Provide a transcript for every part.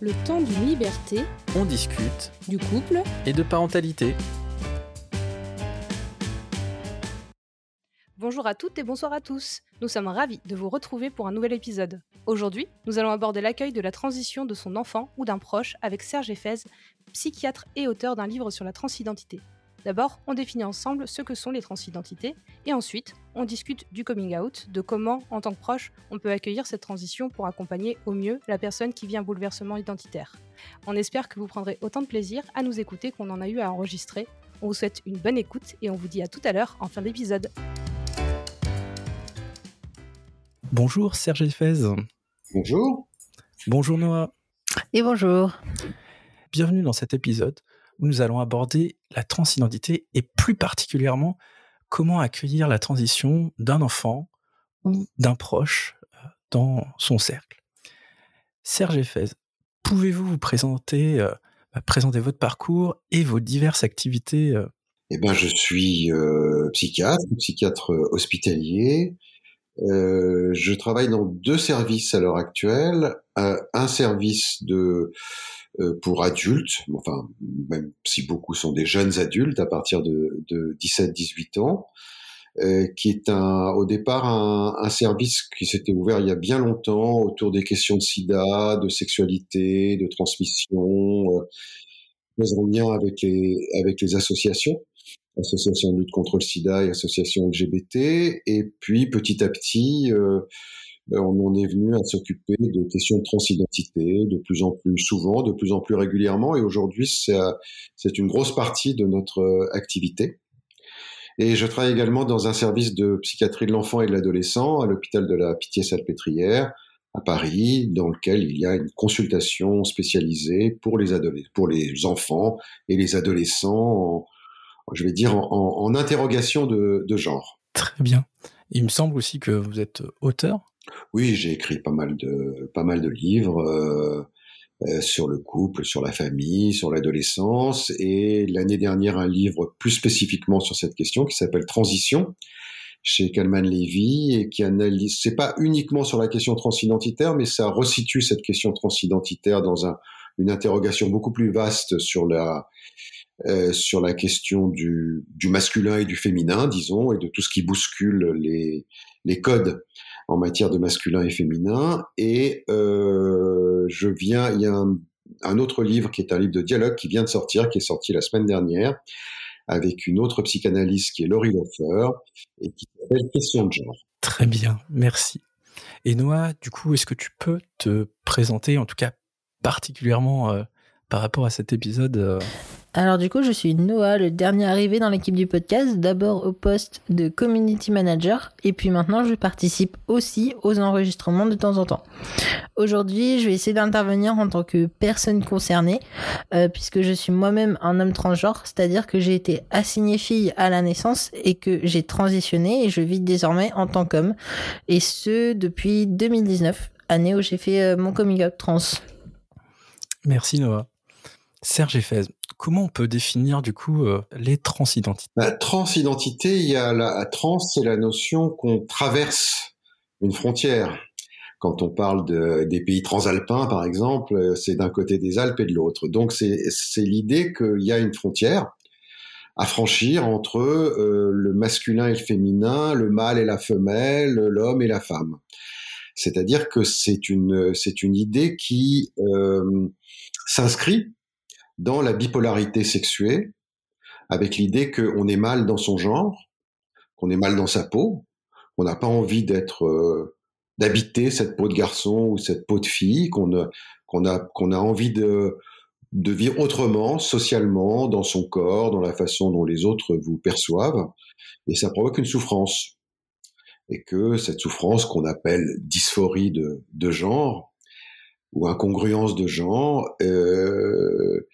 Le temps d'une liberté, On discute du couple, et de parentalité. Bonjour à toutes et bonsoir à tous. Nous sommes ravis de vous retrouver pour un nouvel épisode. Aujourd'hui, nous allons aborder l'accueil de la transition de son enfant ou d'un proche avec Serge Effez, psychiatre et auteur d'un livre sur la transidentité. D'abord, on définit ensemble ce que sont les transidentités et ensuite, on discute du coming out, de comment, en tant que proche, on peut accueillir cette transition pour accompagner au mieux la personne qui vit un bouleversement identitaire. On espère que vous prendrez autant de plaisir à nous écouter qu'on en a eu à enregistrer. On vous souhaite une bonne écoute et on vous dit à tout à l'heure en fin d'épisode. Bonjour Serge Effez. Bonjour. Bonjour Noah. Et bonjour. Bienvenue dans cet épisode où nous allons aborder la transidentité et plus particulièrement comment accueillir la transition d'un enfant ou d'un proche euh, dans son cercle. Serge Effez, pouvez-vous vous présenter, euh, bah, présenter votre parcours et vos diverses activités euh, Eh ben, je suis psychiatre, psychiatre hospitalier. Je travaille dans deux services à l'heure actuelle. Un, service de pour adultes, enfin même si beaucoup sont des jeunes adultes à partir de, de 17-18 ans, euh, qui est un, au départ un, un service qui s'était ouvert il y a bien longtemps autour des questions de sida, de sexualité, de transmission, euh, très en lien avec les avec les associations association de lutte contre le sida et association LGBT. Et puis, petit à petit, euh, on en est venu à s'occuper de questions de transidentité de plus en plus souvent, de plus en plus régulièrement. Et aujourd'hui, c'est euh, une grosse partie de notre euh, activité. Et je travaille également dans un service de psychiatrie de l'enfant et de l'adolescent à l'hôpital de la Pitié-Salpêtrière à Paris, dans lequel il y a une consultation spécialisée pour les, pour les enfants et les adolescents je vais dire, en, en, en interrogation de, genre. Très bien. Il me semble aussi que vous êtes auteur. Oui, j'ai écrit pas mal de, pas mal de livres euh, euh, sur le couple, sur la famille, sur l'adolescence, et l'année dernière un livre plus spécifiquement sur cette question qui s'appelle Transition chez Kalman Levy et qui analyse, c'est pas uniquement sur la question transidentitaire, mais ça resitue cette question transidentitaire dans un, une interrogation beaucoup plus vaste sur la, euh, sur la question du, du, masculin et du féminin, disons, et de tout ce qui bouscule les, les codes en matière de masculin et féminin. Et euh, je viens, il y a un, autre livre qui est un livre de dialogue qui vient de sortir, qui est sorti la semaine dernière, avec une autre psychanalyste qui est Laurie Loffer, et qui s'appelle Question de genre. Très bien, merci. Et Noah, du coup, est-ce que tu peux te présenter, en tout cas particulièrement euh, par rapport à cet épisode euh... Alors du coup, je suis Noah, le dernier arrivé dans l'équipe du podcast, d'abord au poste de community manager, et puis maintenant je participe aussi aux enregistrements de temps en temps. Aujourd'hui, je vais essayer d'intervenir en tant que personne concernée, euh, puisque je suis moi-même un homme transgenre, c'est-à-dire que j'ai été assignée fille à la naissance et que j'ai transitionné et je vis désormais en tant qu'homme, et ce depuis 2019, année où j'ai fait euh, mon coming out trans. Merci Noah. Serge Effez, comment on peut définir du coup euh, les transidentités? La transidentité, il y a la trans, c'est la notion qu'on traverse une frontière. Quand on parle de, des pays transalpins, par exemple, c'est d'un côté des Alpes et de l'autre. Donc c'est l'idée qu'il y a une frontière à franchir entre euh, le masculin et le féminin, le mâle et la femelle, l'homme et la femme. C'est-à-dire que c'est une une idée qui euh, s'inscrit dans la bipolarité sexuée, avec l'idée qu'on est mal dans son genre, qu'on est mal dans sa peau, qu'on n'a pas envie d'être, euh, d'habiter cette peau de garçon ou cette peau de fille, qu'on a, qu'on a envie de, de vivre autrement, socialement, dans son corps, dans la façon dont les autres vous perçoivent, et ça provoque une souffrance. Et que cette souffrance qu'on appelle dysphorie de, de genre, ou incongruence de genre, euh,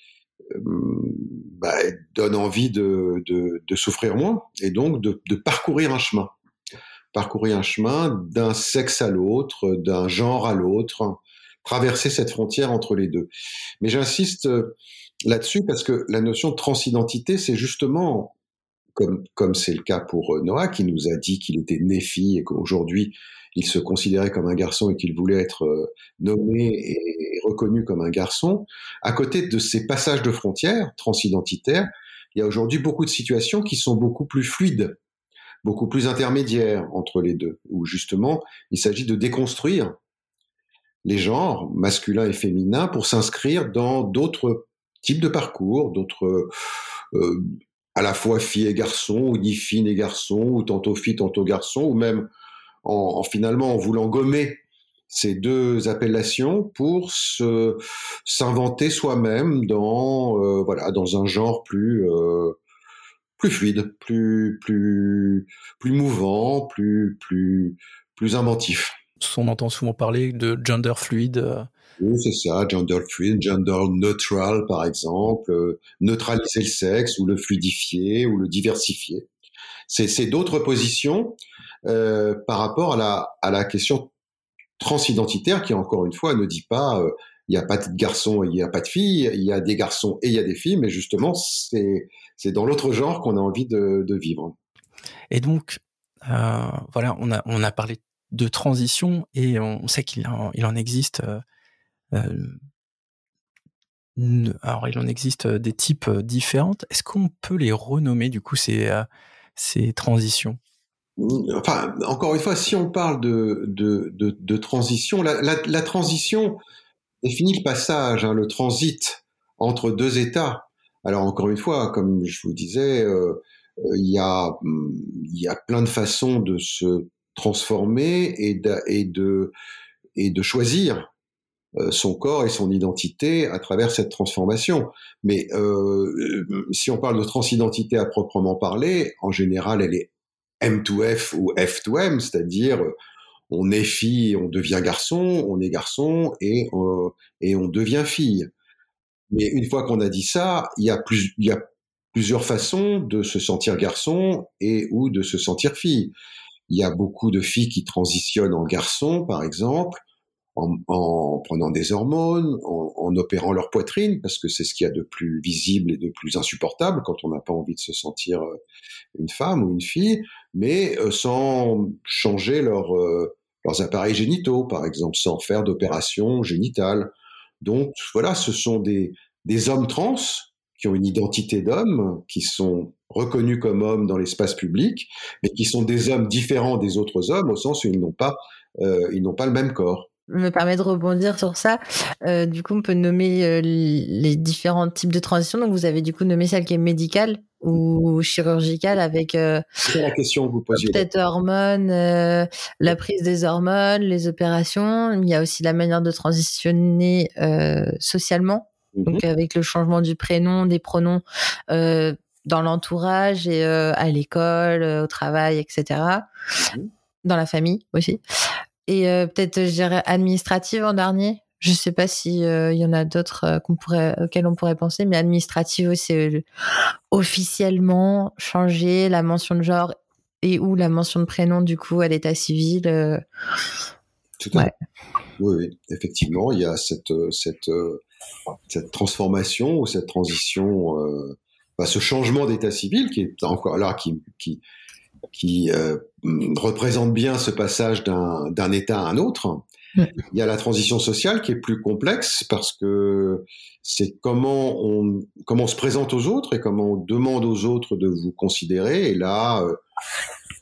bah, donne envie de, de, de, souffrir moins et donc de, de, parcourir un chemin. Parcourir un chemin d'un sexe à l'autre, d'un genre à l'autre, traverser cette frontière entre les deux. Mais j'insiste là-dessus parce que la notion de transidentité, c'est justement comme c'est le cas pour Noah, qui nous a dit qu'il était né fille et qu'aujourd'hui il se considérait comme un garçon et qu'il voulait être nommé et reconnu comme un garçon. À côté de ces passages de frontières transidentitaires, il y a aujourd'hui beaucoup de situations qui sont beaucoup plus fluides, beaucoup plus intermédiaires entre les deux, où justement il s'agit de déconstruire les genres masculins et féminins pour s'inscrire dans d'autres types de parcours, d'autres euh, à la fois filles et garçons, ou ni filles ni garçons, ou tantôt filles, tantôt garçons, ou même en, finalement en voulant gommer ces deux appellations pour s'inventer soi-même dans euh, voilà dans un genre plus euh, plus fluide, plus plus plus mouvant, plus plus plus inventif. On entend souvent parler de gender fluide. Euh. Oui, c'est ça, gender fluide, gender neutral par exemple, neutraliser le sexe ou le fluidifier ou le diversifier. C'est d'autres positions euh, par rapport à la, question transidentitaire qui, encore une fois, ne dit pas euh, il n'y a pas de garçons et il n'y a pas de filles, il y a des garçons et il y a des filles, mais justement, c'est, dans l'autre genre qu'on a envie de, vivre. Et donc, euh, voilà, on a, parlé de transition et on sait qu'il en, il en existe. Euh, euh alors, il en existe des types différents. Est-ce qu'on peut les renommer, du coup, ces, ces transitions? Enfin, encore une fois, si on parle de, de, de, transition, la, la, la, transition définit le passage, hein, le transit entre deux états. Alors encore une fois, comme je vous disais, euh, euh il, y a, il y a plein de façons de se transformer et de, et de, et de choisir euh, son corps et son identité à travers cette transformation. Mais euh, si on parle de transidentité à proprement parler, en général, elle est M2F ou F2M, c'est-à-dire on est fille, on devient garçon, on est garçon et, euh, et on devient fille. Mais une fois qu'on a dit ça, il y a, il y a plusieurs façons de se sentir garçon et ou de se sentir fille. Il y a beaucoup de filles qui transitionnent en garçon, par exemple, en, en prenant des hormones, en, en, opérant leur poitrine, parce que c'est ce qu'il y a de plus visible et de plus insupportable quand on n'a pas envie de se sentir euh, une femme ou une fille, mais euh, sans changer leur, euh, leurs appareils génitaux, par exemple, sans faire d'opération génitale. Donc voilà, ce sont des, des hommes trans qui ont une identité d'homme, qui sont reconnus comme hommes dans l'espace public, mais qui sont des hommes différents des autres hommes au sens où ils n'ont pas, euh, ils n'ont pas le même corps me permet de rebondir sur ça. Euh, du coup, on peut nommer euh, les différents types de transitions. Donc, vous avez du coup nommé celle qui est médicale ou chirurgicale avec euh, la question que vous posiez peut-être hormones, euh, la prise des hormones, les opérations. Il y a aussi la manière de transitionner euh, socialement, mm-hmm. donc avec le changement du prénom, des pronoms dans l'entourage et à l'école, au travail, etc. Mm-hmm. Dans la famille aussi. Et peut-être, je dirais, administrative en dernier. Je sais pas si il y en a d'autres qu'on pourrait auxquels on pourrait penser, mais administrative, c'est officiellement changer la mention de genre et ou la mention de prénom du coup à l'état civil. Tout à fait. Oui, oui, effectivement, il y a cette cette cette transformation ou cette transition, euh, bah, ce changement d'état civil qui est encore là, qui qui qui euh, représente bien ce passage d'un état à un autre. Il y a la transition sociale qui est plus complexe parce que c'est comment on comment on se présente aux autres et comment on demande aux autres de vous considérer. Et là, euh,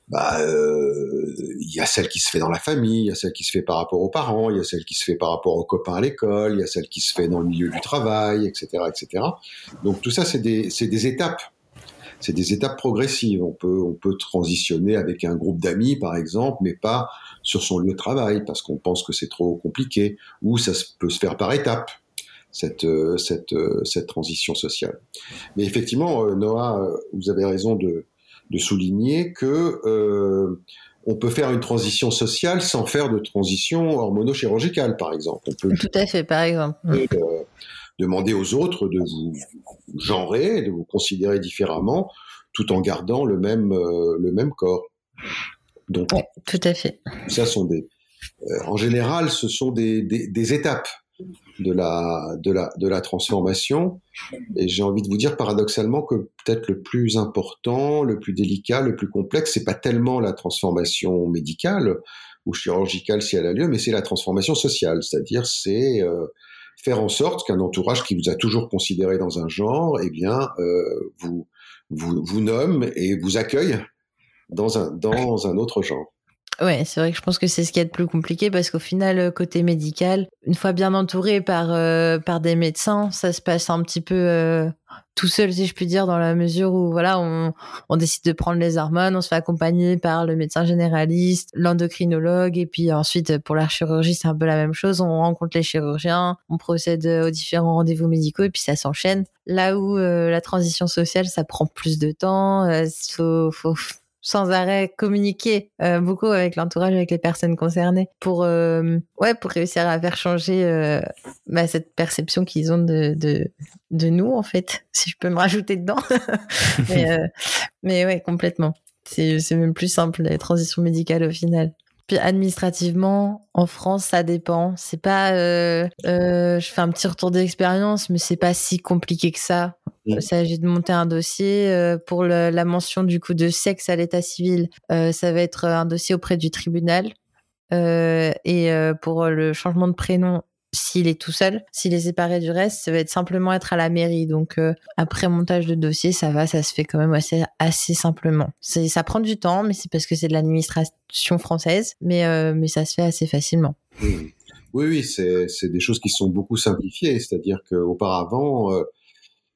bah, euh, il y a celle qui se fait dans la famille, il y a celle qui se fait par rapport aux parents, il y a celle qui se fait par rapport aux copains à l'école, il y a celle qui se fait dans le milieu du travail, etc., etc. Donc tout ça, c'est des c'est des étapes c'est des étapes progressives. On peut, on peut transitionner avec un groupe d'amis, par exemple, mais pas sur son lieu de travail parce qu'on pense que c'est trop compliqué ou ça peut se faire par étapes. Cette, euh, cette, euh, cette transition sociale. Mais effectivement, euh, Noah, vous avez raison de, de souligner que euh, on peut faire une transition sociale sans faire de transition hormonochirurgicale, par exemple. On peut Tout à fait, par exemple demander aux autres de vous genrer, de vous considérer différemment, tout en gardant le même, euh, le même corps. Donc, tout à fait. Ça sont des, euh, en général, ce sont des, des, des, étapes. de la, de la, de la transformation. Et j'ai envie de vous dire paradoxalement que peut-être le plus important, le plus délicat, le plus complexe, c'est pas tellement la transformation médicale ou chirurgicale si elle a lieu, mais c'est la transformation sociale. C'est-à-dire, c'est euh, faire en sorte qu'un entourage qui vous a toujours considéré dans un genre, eh bien, euh, vous, vous, vous nomme et vous accueille dans un, dans un autre genre. Ouais, c'est vrai que je pense que c'est ce qui est le plus compliqué parce qu'au final, euh, côté médical, une fois bien entouré par, euh, par des médecins, ça se passe un petit peu euh, tout seul, si je puis dire, dans la mesure où voilà, on, on décide de prendre les hormones, on se fait accompagner par le médecin généraliste, l'endocrinologue, et puis ensuite pour la chirurgie, c'est un peu la même chose. On rencontre les chirurgiens, on procède aux différents rendez-vous médicaux, et puis ça s'enchaîne. Là où la transition sociale, ça prend plus de temps, il faut, faut sans arrêt communiquer euh, beaucoup avec l'entourage, avec les personnes concernées, pour euh, ouais, pour réussir à faire changer euh, bah, cette perception qu'ils ont de, de, nous en fait, si je peux me rajouter dedans. mais mais ouais, complètement. C'est c'est même plus simple la transition médicale au final. Puis administrativement, en France, ça dépend. C'est pas, je fais un petit retour d'expérience, mais c'est pas si compliqué que ça. Il s'agit de monter un dossier euh, pour le, la mention du coup de sexe à l'état civil. Euh, ça va être un dossier auprès du tribunal. Euh, et euh, pour le changement de prénom, s'il est tout seul, s'il est séparé du reste, ça va être simplement être à la mairie. Donc euh, après montage de dossier, ça va, ça se fait quand même assez assez simplement. Ça prend du temps, mais c'est parce que c'est de l'administration française, mais euh, mais ça se fait assez facilement. Oui, oui, oui c'est c'est des choses qui sont beaucoup simplifiées. C'est-à-dire qu'auparavant, euh,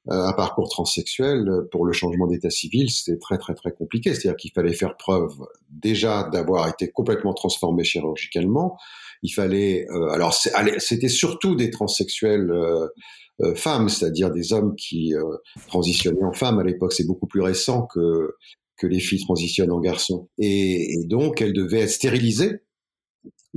un parcours transsexuel pour le changement d'état civil, c'était très très très compliqué. C'est-à-dire qu'il fallait faire preuve déjà d'avoir été complètement transformé chirurgicalement il fallait euh, alors c'était surtout des transsexuels euh, euh, femmes, c'est-à-dire des hommes qui transitionnaient en femmes à l'époque. C'est beaucoup plus récent que que les filles transitionnent en garçons. Et donc elles devaient être stérilisées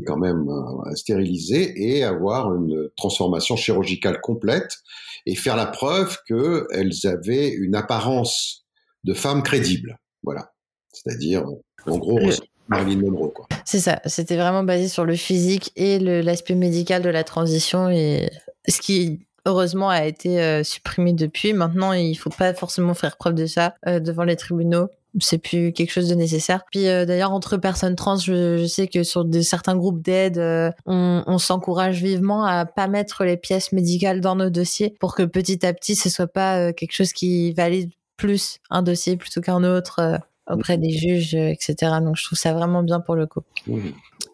quand même euh, stérilisées et avoir une transformation chirurgicale complète et faire la preuve qu'elles avaient une apparence de femmes crédibles. Voilà. C'est-à-dire, en gros, Marilyn Monroe. Quoi. C'est ça, c'était vraiment basé sur le physique et l'aspect médical de la transition, et ce qui heureusement a été euh, supprimé depuis. Maintenant, il faut pas forcément faire preuve de ça euh, devant les tribunaux. C'est plus quelque chose de nécessaire. Puis euh, d'ailleurs entre personnes trans, je, je, sais que sur des, certains groupes d'aide, on, on s'encourage vivement à pas mettre les pièces médicales dans nos dossiers pour que petit à petit ce soit pas quelque chose qui valide plus un dossier plutôt qu'un autre auprès des juges, euh, etc. Donc je trouve ça vraiment bien pour le coup.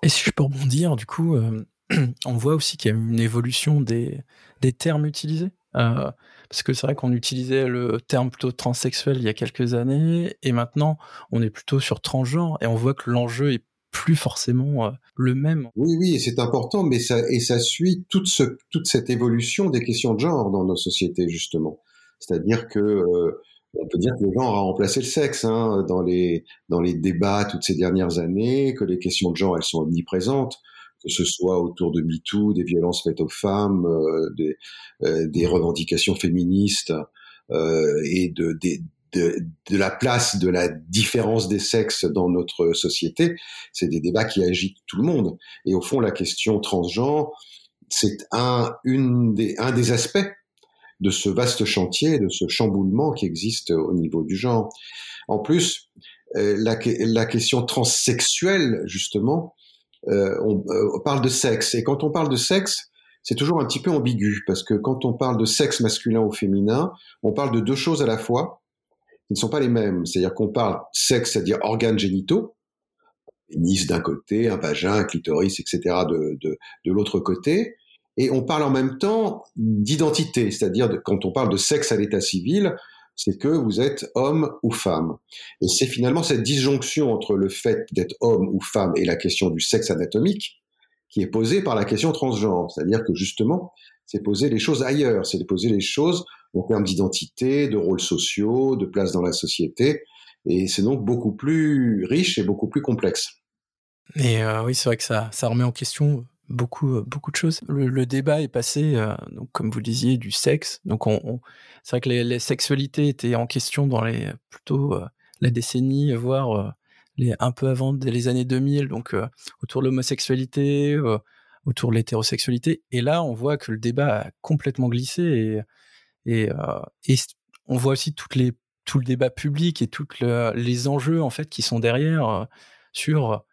Et si je peux rebondir, du coup, euh, on voit aussi qu'il y a une évolution des, des termes utilisés. Euh, parce que c'est vrai qu'on utilisait le terme plutôt transsexuel il y a quelques années, et maintenant on est plutôt sur transgenre, et on voit que l'enjeu est plus forcément euh, le même. Oui, oui, c'est important, mais ça et ça suit toute cette évolution des questions de genre dans nos sociétés justement. C'est-à-dire que euh, on peut dire que le genre a remplacé le sexe hein, dans les dans les débats toutes ces dernières années, que les questions de genre elles sont omniprésentes, que ce soit autour de MeToo, des violences faites aux femmes, euh, des, euh, des revendications féministes euh, et de, de, de, de, la place de la différence des sexes dans notre société, c'est des débats qui agitent tout le monde. Et au fond, la question transgenre, c'est un, une des, un des aspects de ce vaste chantier, de ce chamboulement qui existe au niveau du genre. En plus, la, la, question transsexuelle, justement, euh, on, euh, parle de sexe. Et quand on parle de sexe, c'est toujours un petit peu ambigu, parce que quand on parle de sexe masculin ou féminin, on parle de deux choses à la fois qui ne sont pas les mêmes. C'est-à-dire qu'on parle sexe, c'est-à-dire organes génitaux, pénis d'un côté, un vagin, un clitoris, etc. de, de l'autre côté, et on parle en même temps d'identité, c'est-à-dire quand on parle de sexe à l'état civil, c'est que vous êtes homme ou femme. Et c'est finalement cette disjonction entre le fait d'être homme ou femme et la question du sexe anatomique qui est posée par la question transgenre. C'est-à-dire que justement, c'est poser les choses ailleurs, c'est poser les choses en termes d'identité, de rôles sociaux, de place dans la société. Et c'est donc beaucoup plus riche et beaucoup plus complexe. Et euh, oui, c'est vrai que ça, ça remet en question beaucoup euh, beaucoup de choses. Le, débat est passé, euh, donc comme vous disiez, du sexe. Donc on, c'est vrai que les, sexualités étaient en question dans les plutôt euh, la décennie, voire les un peu avant les années 2000. Donc autour de l'homosexualité, autour de l'hétérosexualité. Et là, on voit que le débat a complètement glissé et, et, on voit aussi toutes les, tout le débat public et tous les enjeux en fait qui sont derrière sur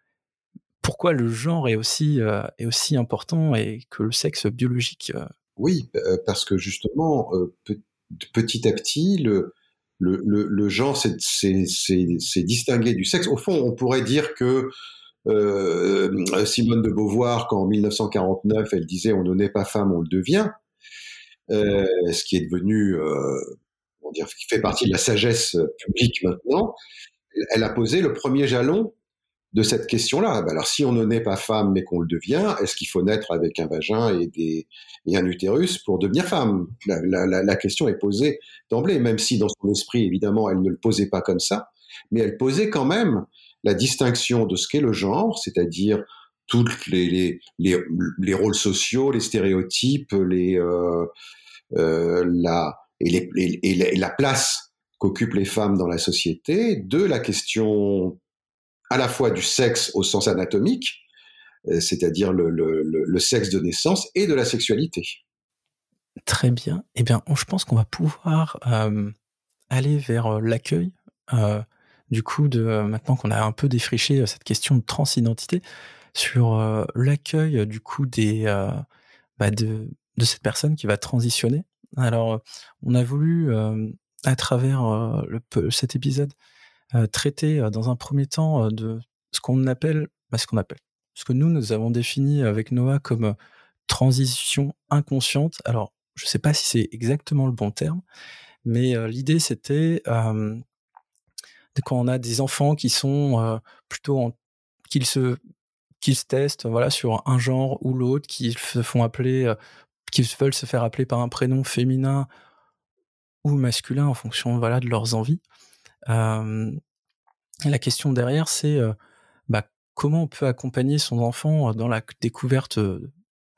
pourquoi le genre est aussi, est aussi important et que le sexe biologique. Oui, parce que justement, petit à petit, le, le, le, genre s'est distingué du sexe. Au fond, on pourrait dire que euh, Simone de Beauvoir, quand en 1949, elle disait on ne naît pas femme, on le devient, euh, ce qui est devenu, euh, on dire, qui fait partie de la sagesse publique maintenant, elle a posé le premier jalon de cette question-là. Ben alors, si on ne naît pas femme mais qu'on le devient, est-ce qu'il faut naître avec un vagin et, des, et un utérus pour devenir femme? La, la, la, question est posée d'emblée, même si dans son esprit, évidemment, elle ne le posait pas comme ça, mais elle posait quand même la distinction de ce qu'est le genre, c'est-à-dire toutes les, les, les, rôles sociaux, les stéréotypes, les, euh, euh, la, et, les, et la place qu'occupent les femmes dans la société, de la question à la fois du sexe au sens anatomique, euh, c'est-à-dire le, sexe de naissance, et de la sexualité. Très bien. Eh bien, je pense qu'on va pouvoir euh, aller vers euh, l'accueil. Du coup, de maintenant qu'on a un peu défriché cette question de transidentité, sur l'accueil du coup des bah de, cette personne qui va transitionner. Alors, on a voulu à travers cet épisode traiter euh, dans un premier temps euh, de ce qu'on appelle, bah, ce qu'on appelle, ce que nous, nous avons défini avec Noah comme transition inconsciente. Alors, je ne sais pas si c'est exactement le bon terme, mais l'idée c'était euh, quand on a des enfants qui sont plutôt en, qu'ils se qu'ils testent voilà sur un genre ou l'autre, qui se font appeler, qui veulent se faire appeler par un prénom féminin ou masculin en fonction voilà de leurs envies. La question derrière, c'est bah, comment on peut accompagner son enfant dans la découverte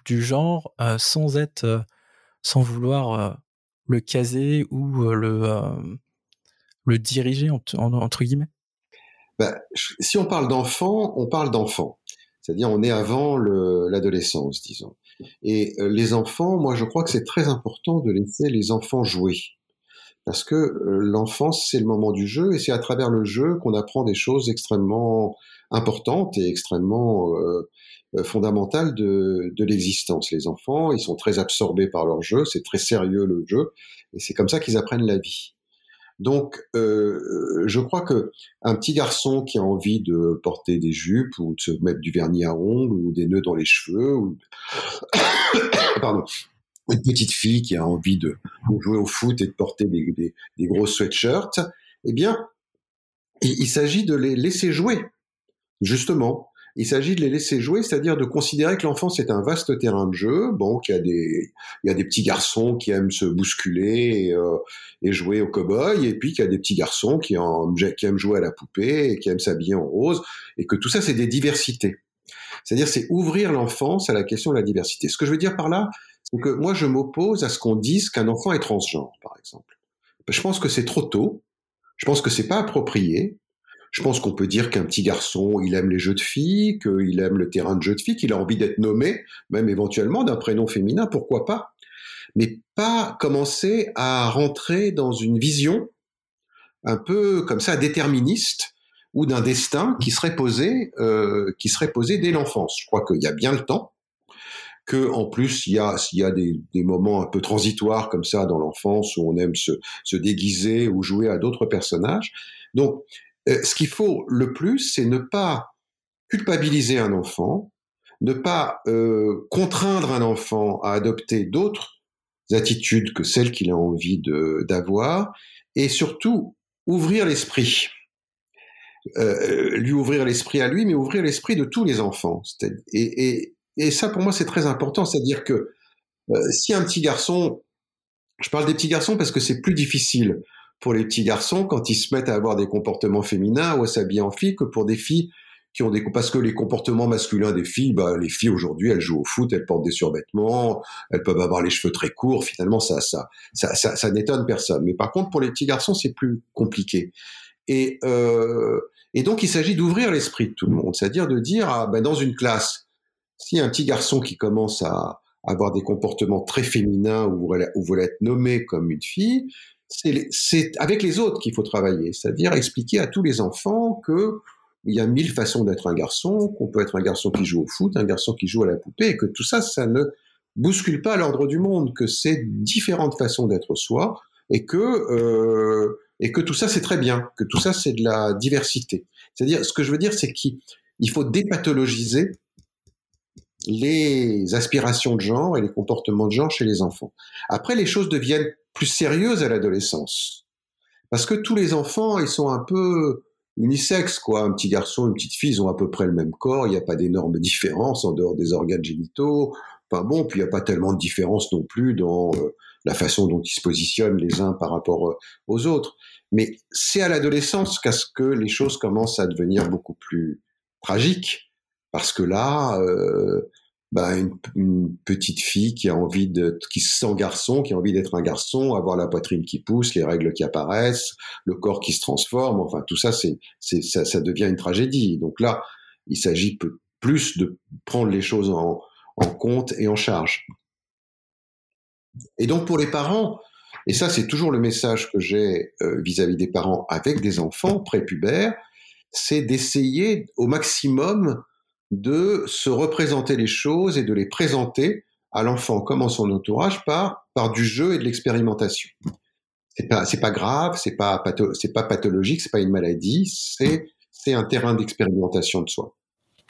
du genre sans être, sans vouloir le caser ou le, le diriger entre, guillemets? Bah, si on parle d'enfant, on parle d'enfant. C'est-à-dire on est avant l'adolescence, disons. Et les enfants, moi je crois que c'est très important de laisser les enfants jouer parce que euh, l'enfance, c'est le moment du jeu, et c'est à travers le jeu qu'on apprend des choses extrêmement importantes et extrêmement euh, euh, fondamentales de, l'existence. Les enfants, ils sont très absorbés par leur jeu, c'est très sérieux le jeu, et c'est comme ça qu'ils apprennent la vie. Donc, je crois que un petit garçon qui a envie de porter des jupes ou de se mettre du vernis à ongles ou des nœuds dans les cheveux, ou... pardon, une petite fille qui a envie de, jouer au foot et de porter des, des, des gros sweatshirts, eh bien, il, s'agit de les laisser jouer, justement. Il s'agit de les laisser jouer, c'est-à-dire de considérer que l'enfance est un vaste terrain de jeu, bon, qu'il y a des, il y a des petits garçons qui aiment se bousculer et, euh, jouer au cow-boy, et puis qu'il y a des petits garçons qui aiment jouer à la poupée et qui aiment s'habiller en rose, et que tout ça, c'est des diversités. C'est-à-dire, c'est ouvrir l'enfance à la question de la diversité. Ce que je veux dire par là, donc moi, je m'oppose à ce qu'on dise qu'un enfant est transgenre, par exemple. Je pense que c'est trop tôt. Je pense que c'est pas approprié. Je pense qu'on peut dire qu'un petit garçon, il aime les jeux de filles, qu'il aime le terrain de jeux de filles, qu'il a envie d'être nommé, même éventuellement d'un prénom féminin, pourquoi pas. Mais pas commencer à rentrer dans une vision un peu comme ça déterministe ou d'un destin qui serait posé, euh, qui serait posé dès l'enfance. Je crois qu'il y a bien le temps que en plus il y a des, moments un peu transitoires comme ça dans l'enfance où on aime se, se déguiser ou jouer à d'autres personnages. Donc euh, ce qu'il faut le plus, c'est ne pas culpabiliser un enfant, ne pas euh, contraindre un enfant à adopter d'autres attitudes que celles qu'il a envie d'avoir, et surtout ouvrir l'esprit. Euh, lui ouvrir l'esprit à lui, mais ouvrir l'esprit de tous les enfants. Et ça, pour moi, c'est très important. C'est-à-dire que euh, si un petit garçon, je parle des petits garçons parce que c'est plus difficile pour les petits garçons quand ils se mettent à avoir des comportements féminins ou à s'habiller en fille que pour des filles qui ont des parce que les comportements masculins des filles, bah, les filles aujourd'hui, elles jouent au foot, elles portent des survêtements, elles peuvent avoir les cheveux très courts. Finalement, ça, ça, ça, n'étonne personne. Mais par contre, pour les petits garçons, c'est plus compliqué. Et, euh, donc, il s'agit d'ouvrir l'esprit de tout le monde, c'est-à-dire de dire, ah, ben, dans une classe, Si un petit garçon qui commence à avoir des comportements très féminins ou voulez être nommé comme une fille, c'est avec les autres qu'il faut travailler, c'est-à-dire expliquer à tous les enfants que il y a mille façons d'être un garçon, qu'on peut être un garçon qui joue au foot, un garçon qui joue à la poupée, et que tout ça, ça ne bouscule pas l'ordre du monde, que c'est différentes façons d'être soi, et que euh, et que tout ça c'est très bien, que tout ça c'est de la diversité. C'est-à-dire, ce que je veux dire, c'est qu'il faut dépathologiser les aspirations de genre et les comportements de genre chez les enfants. Après, les choses deviennent plus sérieuses à l'adolescence. Parce que tous les enfants, ils sont un peu unisexes, quoi. Un petit garçon, une petite fille, ils ont à peu près le même corps, il n'y a pas d'énormes différences en dehors des organes génitaux. Enfin bon, puis il n'y a pas tellement de différence non plus dans euh, la façon dont ils se positionnent les uns par rapport euh, aux autres. Mais c'est à l'adolescence qu'à ce que les choses commencent à devenir beaucoup plus tragiques, parce que là, euh, bah, une, petite fille qui a envie de, qui se sent garçon, qui a envie d'être un garçon, avoir la poitrine qui pousse, les règles qui apparaissent, le corps qui se transforme, enfin tout ça, c'est, c'est ça, ça devient une tragédie. Donc là, il s'agit plus de prendre les choses en, en compte et en charge. Et donc pour les parents, et ça c'est toujours le message que j'ai euh, vis-à-vis des parents avec des enfants prépubères, c'est d'essayer au maximum de se représenter les choses et de les présenter à l'enfant comme en son entourage par, par du jeu et de l'expérimentation. C'est pas, pas grave, c'est pas, c'est pas pathologique, c'est pas une maladie, c'est, c'est un terrain d'expérimentation de soi.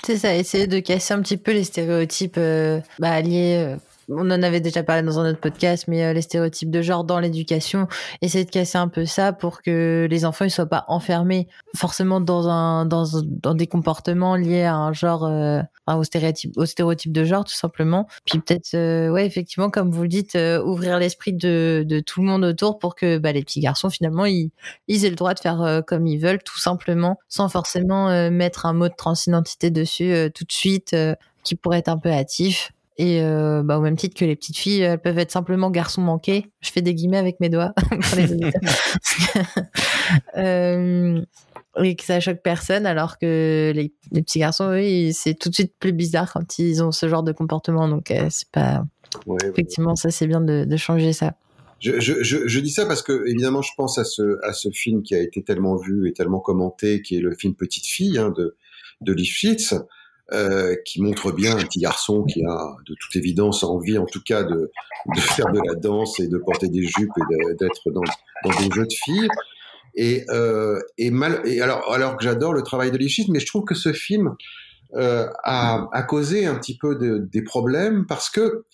C'est ça, essayer de casser un petit peu les stéréotypes euh, bah, liés euh, on en avait déjà parlé dans un autre podcast, mais euh, les stéréotypes de genre dans l'éducation, essayer de casser un peu ça pour que les enfants ne soient pas enfermés forcément dans un dans, dans des comportements liés à un genre, euh, au stéréotype au stéréotype de genre tout simplement. Puis peut-être, euh, ouais, effectivement, comme vous le dites, ouvrir l'esprit de, de tout le monde autour pour que bah, les petits garçons finalement ils, ils aient le droit de faire comme ils veulent, tout simplement, sans forcément mettre un mot de transidentité dessus tout de suite, qui pourrait être un peu hâtif. Et euh, bah, au même titre que les petites filles, elles peuvent être simplement garçons manqués. Je fais des guillemets avec mes doigts euh, et que ça choque personne, alors que les, petits garçons, oui, c'est tout de suite plus bizarre quand ils ont ce genre de comportement. Donc, euh, c'est pas. Effectivement, ça, c'est bien de, changer ça. Je, je, je, dis ça parce que, évidemment, je pense à ce, à ce film qui a été tellement vu et tellement commenté, qui est le film Petite fille hein, de, de Lifshitz. Euh, qui montre bien un petit garçon qui a de toute évidence envie, en tout cas, de, de faire de la danse et de porter des jupes et d'être dans, dans des jeux de filles. Et, euh, et, mal, et alors, alors que j'adore le travail de Lichit, mais je trouve que ce film euh, a, a, causé un petit peu de, des problèmes parce que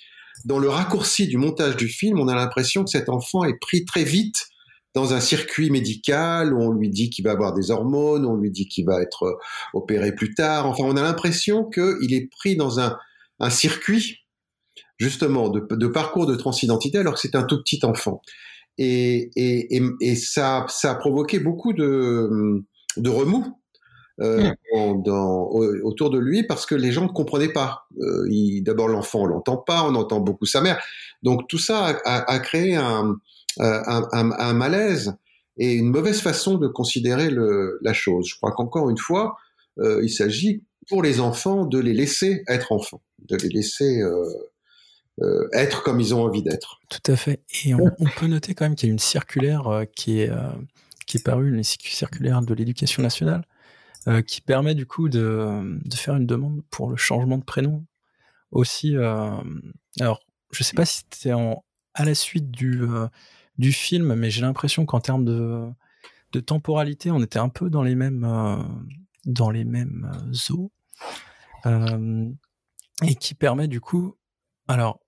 dans le raccourci du montage du film, on a l'impression que cet enfant est pris très vite dans un circuit médical où on lui dit qu'il va avoir des hormones, on lui dit qu'il va être euh, opéré plus tard. Enfin, on a l'impression qu'il est pris dans un, un circuit justement de, de, parcours de transidentité alors que c'est un tout petit enfant. Et, et, et, et, ça, ça a provoqué beaucoup de, de remous euh, mmh. dans, autour de lui parce que les gens ne comprenaient pas. Euh, D'abord, l'enfant, on l'entend pas, on entend beaucoup sa mère. Donc tout ça a, a créé un, un, un, malaise et une mauvaise façon de considérer la chose. Je crois qu'encore une fois, euh, il s'agit pour les enfants de les laisser être enfants, de les laisser euh, euh être comme ils ont envie d'être. Tout à fait. Et on, peut noter quand même qu'il y a une circulaire euh, qui est qui est parue, une circulaire de l'éducation nationale, qui permet du coup de, de faire une demande pour le changement de prénom aussi. alors, je sais pas si c'était à la suite du du film, mais j'ai l'impression qu'en termes de, de temporalité, on était un peu dans les mêmes, euh, dans les mêmes euh, eaux. Euh, et qui permet du coup, alors,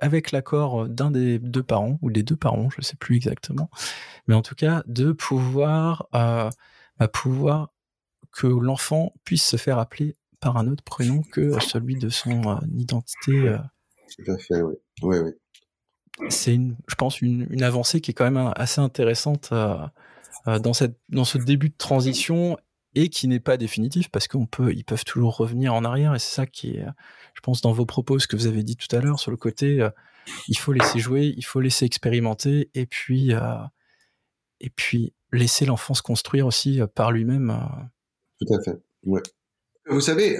avec l'accord d'un des deux parents, ou des deux parents, je ne sais plus exactement, mais en tout cas, de pouvoir, bah, pouvoir que l'enfant puisse se faire appeler par un autre prénom que celui de son identité. Tout à fait, oui. oui, oui c'est je pense, une, avancée qui est quand même assez intéressante euh, euh, dans cette, dans ce début de transition et qui n'est pas définitif parce qu'on peut, ils peuvent toujours revenir en arrière et c'est ça qui est, je pense, dans vos propos, ce que vous avez dit tout à l'heure sur le côté, euh, il faut laisser jouer, il faut laisser expérimenter et puis, et puis laisser l'enfant se construire aussi par lui-même. Tout à fait. Ouais. Vous savez,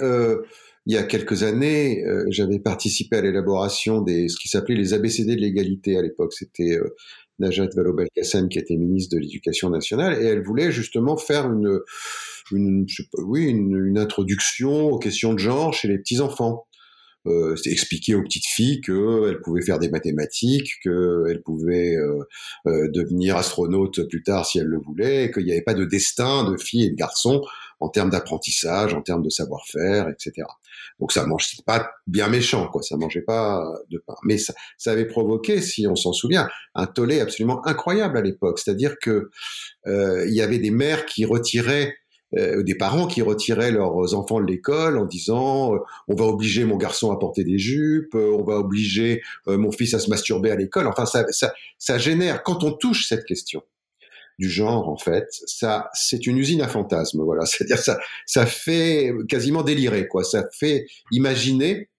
il y a quelques années, euh, j'avais participé à l'élaboration des ce qui s'appelait les ABCD de l'égalité à l'époque. C'était euh, Najat Vallaud-Belkacem qui était ministre de l'Éducation nationale et elle voulait justement faire une, une oui, une, une, introduction aux questions de genre chez les petits enfants euh, expliquer aux petites filles qu'elles pouvaient faire des mathématiques, qu'elles pouvaient euh, euh, devenir astronautes plus tard si elles le voulaient, qu'il n'y avait pas de destin de filles et de garçons en termes d'apprentissage, en termes de savoir-faire, etc. Donc ça mange pas bien méchant, quoi. Ça mangeait pas de pain, mais ça, avait provoqué, si on s'en souvient, un tollé absolument incroyable à l'époque. C'est-à-dire que euh, y avait des mères qui retiraient euh, des parents qui retiraient leurs enfants de l'école en disant euh, on va obliger mon garçon à porter des jupes, on va obliger mon fils à se masturber à l'école. Enfin, ça, ça génère quand on touche cette question du genre en fait, ça c'est une usine à fantasmes. Voilà, c'est-à-dire ça ça fait quasiment délirer quoi. Ça fait imaginer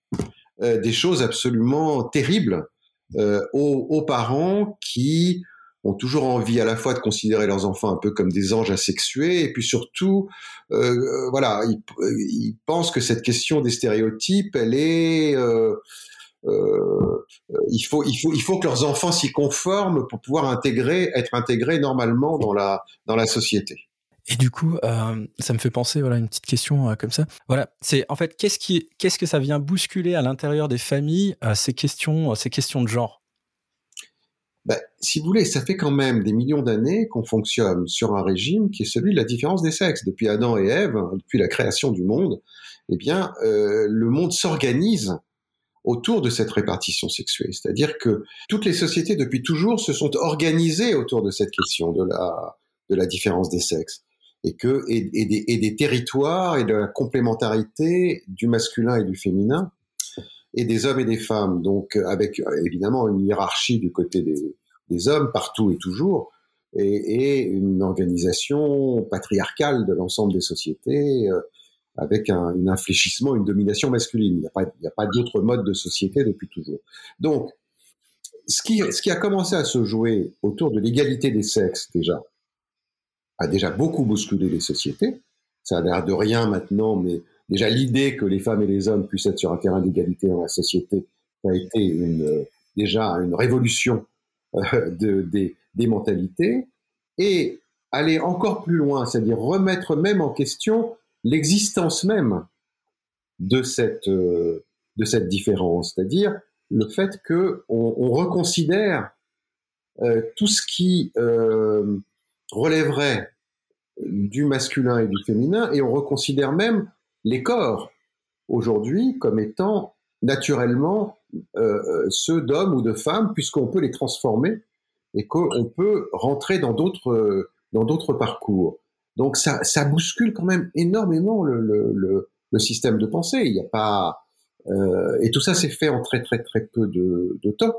des choses absolument terribles aux, aux parents qui ont toujours envie à la fois de considérer leurs enfants un peu comme des anges asexués, et puis surtout, euh, euh voilà, ils, ils, pensent que cette question des stéréotypes, elle est, euh, euh, il faut, il faut, il faut que leurs enfants s'y conforment pour pouvoir intégrer, être intégrés normalement dans la dans la société. Et du coup, euh, ça me fait penser, voilà, une petite question euh, comme ça. Voilà, c'est en fait, qu'est-ce qui, qu'est-ce que ça vient bousculer à l'intérieur des familles euh, ces questions, ces questions de genre? Ben, si vous voulez, ça fait quand même des millions d'années qu'on fonctionne sur un régime qui est celui de la différence des sexes. Depuis Adam et Ève, depuis la création du monde, eh bien, euh, le monde s'organise autour de cette répartition sexuelle. C'est-à-dire que toutes les sociétés depuis toujours se sont organisées autour de cette question de la, de la différence des sexes. Et que, et, des, territoires et de la complémentarité du masculin et du féminin et des hommes et des femmes, donc avec évidemment une hiérarchie du côté des, hommes partout et toujours, et, et une organisation patriarcale de l'ensemble des sociétés euh, avec un, un, infléchissement, une domination masculine. Il n'y a pas, pas d'autre mode de société depuis toujours. Donc, ce qui, ce qui a commencé à se jouer autour de l'égalité des sexes déjà, a déjà beaucoup bousculé les sociétés. Ça a l'air de rien maintenant, mais déjà l'idée que les femmes et les hommes puissent être sur un terrain d'égalité dans la société a été une, déjà une révolution euh, de, des, des, mentalités et aller encore plus loin, c'est-à-dire remettre même en question l'existence même de cette, euh, de cette différence, c'est-à-dire le fait que on, on reconsidère euh, tout ce qui euh, relèverait du masculin et du féminin et on reconsidère même les corps aujourd'hui comme étant naturellement ceux d'hommes ou de femmes, puisqu'on peut les transformer et qu'on peut rentrer dans d'autres parcours. Donc ça, ça bouscule quand même énormément le, le, le, système de pensée. Il n'y a pas euh, et tout ça s'est fait en très très très peu de, de temps.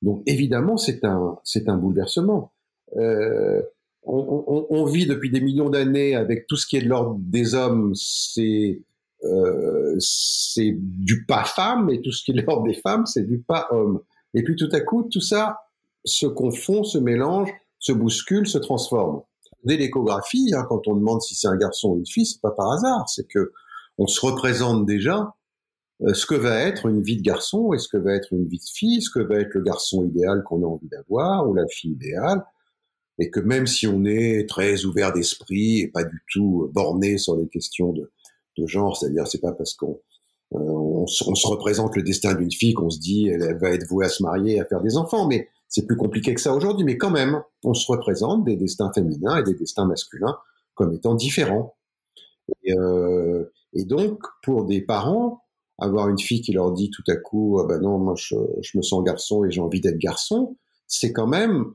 Donc évidemment c'est un c'est un bouleversement. Euh, on, on, on, vit depuis des millions d'années avec tout ce qui est de l'ordre des hommes, c'est euh, c'est du pas femme, et tout ce qui est de l'ordre des femmes, c'est du pas homme. Et puis tout à coup, tout ça se confond, se mélange, se bouscule, se transforme. Dès l'échographie, hein, quand on demande si c'est un garçon ou une fille, c'est pas par hasard, c'est que on se représente déjà euh, ce que va être une vie de garçon et ce que va être une vie de fille, ce que va être le garçon idéal qu'on a envie d'avoir ou la fille idéale. Et que même si on est très ouvert d'esprit et pas du tout borné sur les questions de, de genre, c'est-à-dire c'est pas parce qu'on euh, on, se représente le destin d'une fille qu'on se dit elle, va être vouée à se marier, à faire des enfants, mais c'est plus compliqué que ça aujourd'hui. Mais quand même, on se représente des destins féminins et des destins masculins comme étant différents. Et, euh, et donc, pour des parents, avoir une fille qui leur dit tout à coup, ah ben non, moi je, je me sens garçon et j'ai envie d'être garçon, c'est quand même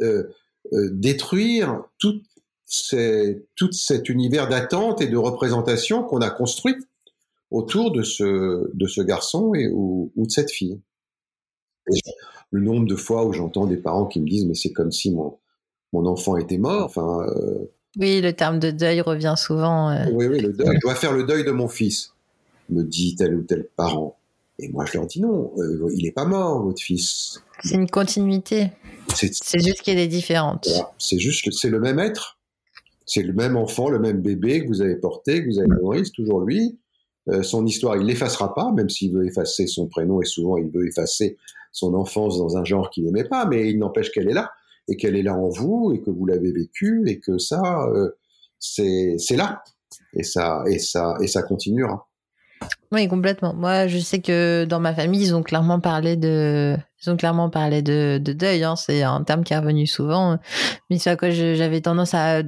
euh, euh, détruire tout, tout cet univers d'attente et de représentation qu'on a construit autour de ce, de ce garçon et, ou, ou de cette fille. le nombre de fois où j'entends des parents qui me disent mais c'est comme si mon, mon enfant était mort. Enfin, euh, oui, le terme de deuil revient souvent. Euh... Oui, oui, le deuil. Je dois faire le deuil de mon fils, me dit tel ou tel parent. Et moi, je leur dis non, euh, il n'est pas mort, votre fils. C'est une continuité. C'est juste qu'il est différente. C'est juste, c'est le même être. C'est le même enfant, le même bébé que vous avez porté, que vous avez nourri, c'est toujours lui. Euh, son histoire, il l'effacera pas, même s'il veut effacer son prénom et souvent il veut effacer son enfance dans un genre qu'il n'aimait pas, mais il n'empêche qu'elle est là et qu'elle est là en vous et que vous l'avez vécu et que ça, euh, c'est là et ça et ça et ça continuera. Oui, complètement. Moi, je sais que dans ma famille, ils ont clairement parlé de, ils ont clairement parlé de, de deuil. Hein. C'est un terme qui est revenu souvent. Mais c'est à quoi j'avais tendance à,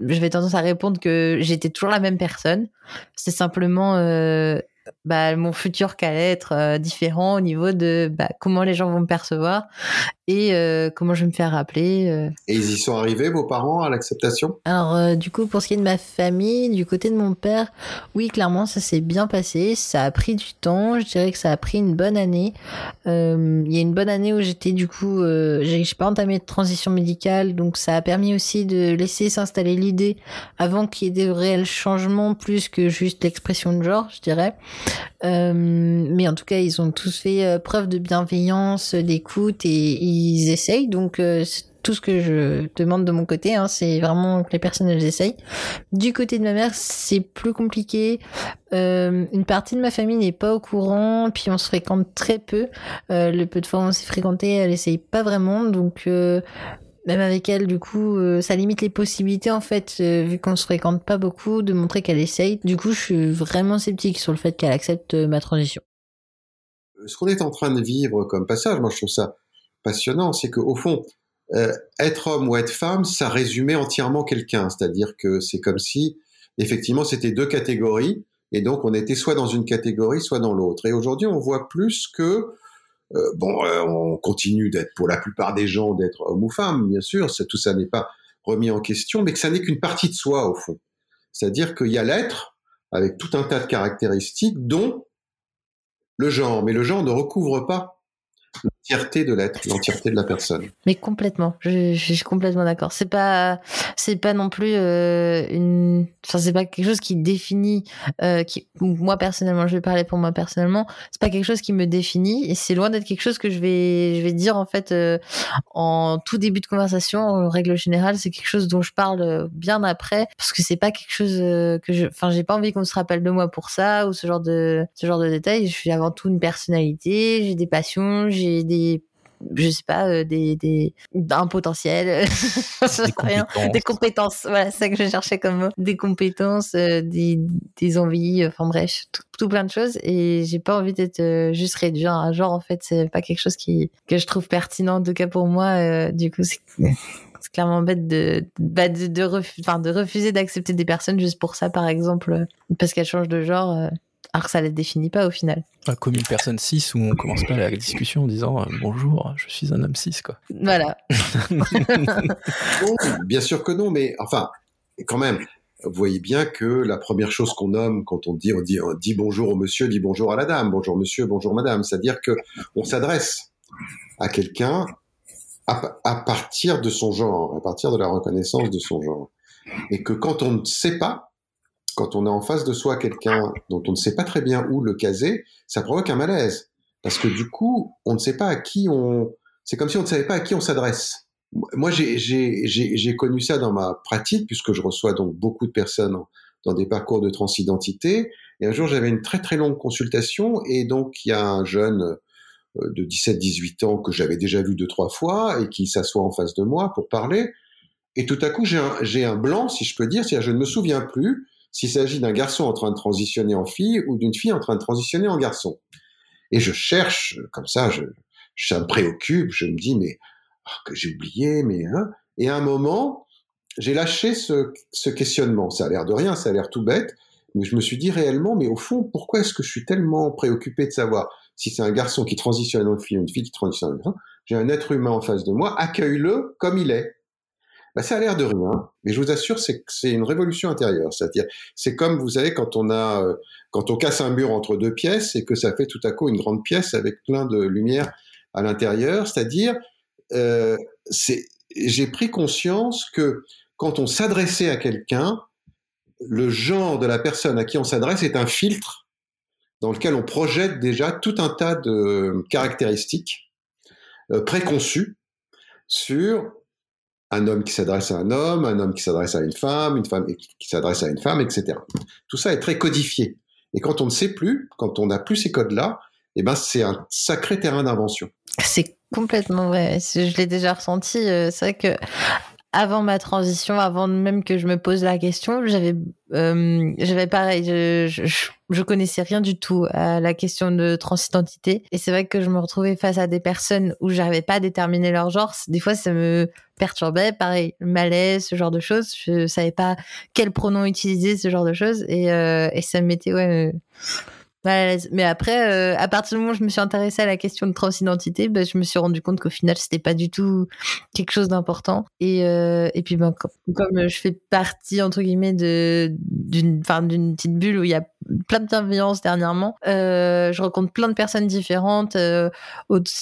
j'avais tendance à répondre que j'étais toujours la même personne. C'est simplement euh, bah, mon futur qui allait être euh, différent au niveau de bah, comment les gens vont me percevoir et euh, comment je vais me faire rappeler. Euh? Et ils y sont arrivés, vos parents, à l'acceptation? Alors, du coup, pour ce qui est de ma famille, du côté de mon père, oui, clairement, ça s'est bien passé. Ça a pris du temps. Je dirais que ça a pris une bonne année. Il y a une bonne année où j'étais, du coup, j'ai pas entamé de transition médicale, donc ça a permis aussi de laisser s'installer l'idée avant qu'il y ait des réels changements plus que juste l'expression de genre, je dirais. Euh, mais en tout cas, ils ont tous fait euh, preuve de bienveillance, d'écoute et ils essayent. Donc, euh, tout ce que je demande de mon côté, hein, c'est vraiment que les personnes elles essayent. Du côté de ma mère, c'est plus compliqué. une partie de ma famille n'est pas au courant, puis on se fréquente très peu. le peu de fois où on s'est fréquenté, elle essaye pas vraiment, donc même avec elle, du coup, euh, ça limite les possibilités, en fait, euh, vu qu'on se fréquente pas beaucoup, de montrer qu'elle essaye. Du coup, je suis vraiment sceptique sur le fait qu'elle accepte euh, ma transition. Ce qu'on est en train de vivre comme passage, moi je trouve ça passionnant, c'est qu'au fond, être homme ou être femme, ça résumait entièrement quelqu'un. C'est-à-dire que c'est comme si, effectivement, c'était deux catégories, et donc on était soit dans une catégorie, soit dans l'autre. Et aujourd'hui, on voit plus que euh, bon, euh, on continue d'être, pour la plupart des gens, d'être homme ou femme, bien sûr, tout ça n'est pas remis en question, mais que ça n'est qu'une partie de soi, au fond. C'est-à-dire qu'il y a l'être, avec tout un tas de caractéristiques, dont le genre. Mais le genre ne recouvre pas l'entièreté de l'être, l'entièreté de la personne. Mais complètement, je, suis complètement d'accord. C'est pas, c'est pas non plus euh, une, enfin c'est pas quelque chose qui définit, euh, moi personnellement, je vais parler pour moi personnellement, c'est pas quelque chose qui me définit et c'est loin d'être quelque chose que je vais, je vais dire en fait euh, en tout début de conversation. En règle générale, c'est quelque chose dont je parle bien après parce que c'est pas quelque chose que je, enfin j'ai pas envie qu'on se rappelle de moi pour ça ou ce genre de, ce genre de détails. Je suis avant tout une personnalité, j'ai des passions, j'ai des je sais pas euh, des, des un potentiel. Des, compétences. des compétences. voilà c'est ça que je cherchais comme mot. Des compétences euh, des, des envies enfin bref tout, plein de choses. Et j'ai pas envie d'être euh, juste réduit à un genre en fait c'est pas quelque chose qui que je trouve pertinent en tout cas pour moi du coup c'est c'est clairement bête de bah, de, de, de refuser d'accepter des personnes juste pour ça par exemple parce qu'elles changent de genre alors que ça ne les définit pas au final. comme une personne cis où on commence pas la discussion en disant euh, bonjour, je suis un homme cis quoi. Voilà. bien sûr que non, mais enfin, quand même, vous voyez bien que la première chose qu'on nomme quand on dit, on dit, on dit bonjour au monsieur, dit bonjour à la dame, bonjour monsieur, bonjour madame, c'est-à-dire que on s'adresse à quelqu'un à, à, partir de son genre, à partir de la reconnaissance de son genre, et que quand on ne sait pas, quand on est en face de soi quelqu'un dont on ne sait pas très bien où le caser, ça provoque un malaise. Parce que du coup, on ne sait pas à qui on... C'est comme si on ne savait pas à qui on s'adresse. Moi, j'ai connu ça dans ma pratique, puisque je reçois donc beaucoup de personnes dans des parcours de transidentité. Et un jour, j'avais une très très longue consultation, et donc il y a un jeune euh, de 17-18 ans que j'avais déjà vu deux trois fois et qui s'assoit en face de moi pour parler. Et tout à coup, j'ai un, un, blanc, si je peux dire, c'est-à-dire je ne me souviens plus s'il s'agit d'un garçon en train de transitionner en fille ou d'une fille en train de transitionner en garçon. Et je cherche, comme ça, je, ça me préoccupe, je me dis, mais oh, que j'ai oublié, mais... Hein. Et à un moment, j'ai lâché ce, ce questionnement. Ça a l'air de rien, ça a l'air tout bête, mais je me suis dit réellement, mais au fond, pourquoi est-ce que je suis tellement préoccupé de savoir si c'est un garçon qui transitionne en fille ou une fille qui transitionne en garçon? J'ai un être humain en face de moi, accueille-le comme il est. Bah, ça a l'air de rien, mais je vous assure, c'est c'est une révolution intérieure. C'est-à-dire, c'est comme vous savez quand on a, euh, quand on casse un mur entre deux pièces et que ça fait tout à coup une grande pièce avec plein de lumière à l'intérieur. C'est-à-dire, euh, c'est, j'ai pris conscience que quand on s'adressait à quelqu'un, le genre de la personne à qui on s'adresse est un filtre dans lequel on projette déjà tout un tas de caractéristiques euh, préconçues sur un homme qui s'adresse à un homme, un homme qui s'adresse à une femme, une femme qui s'adresse à une femme, etc. Tout ça est très codifié. Et quand on ne sait plus, quand on n'a plus ces codes-là, eh ben c'est un sacré terrain d'invention. C'est complètement vrai. Je l'ai déjà ressenti. Euh, c'est vrai que avant ma transition, avant même que je me pose la question, j'avais, euh, j'avais pareil, je, je, je, connaissais rien du tout à la question de transidentité. Et c'est vrai que je me retrouvais face à des personnes où j'arrivais pas à déterminer leur genre. Des fois, ça me perturbait, pareil, malaise, ce genre de choses. Je savais pas quel pronom utiliser, ce genre de choses. Et, euh, et ça me mettait, ouais, mais après, euh, à partir du moment où je me suis intéressée à la question de transidentité, ben, je me suis rendu compte qu'au final, c'était pas du tout quelque chose d'important. Et, euh, et puis, ben, comme, je fais partie, entre guillemets, de, d'une, enfin, d'une petite bulle où il y a plein de bienveillance dernièrement, euh, je rencontre plein de personnes différentes, euh,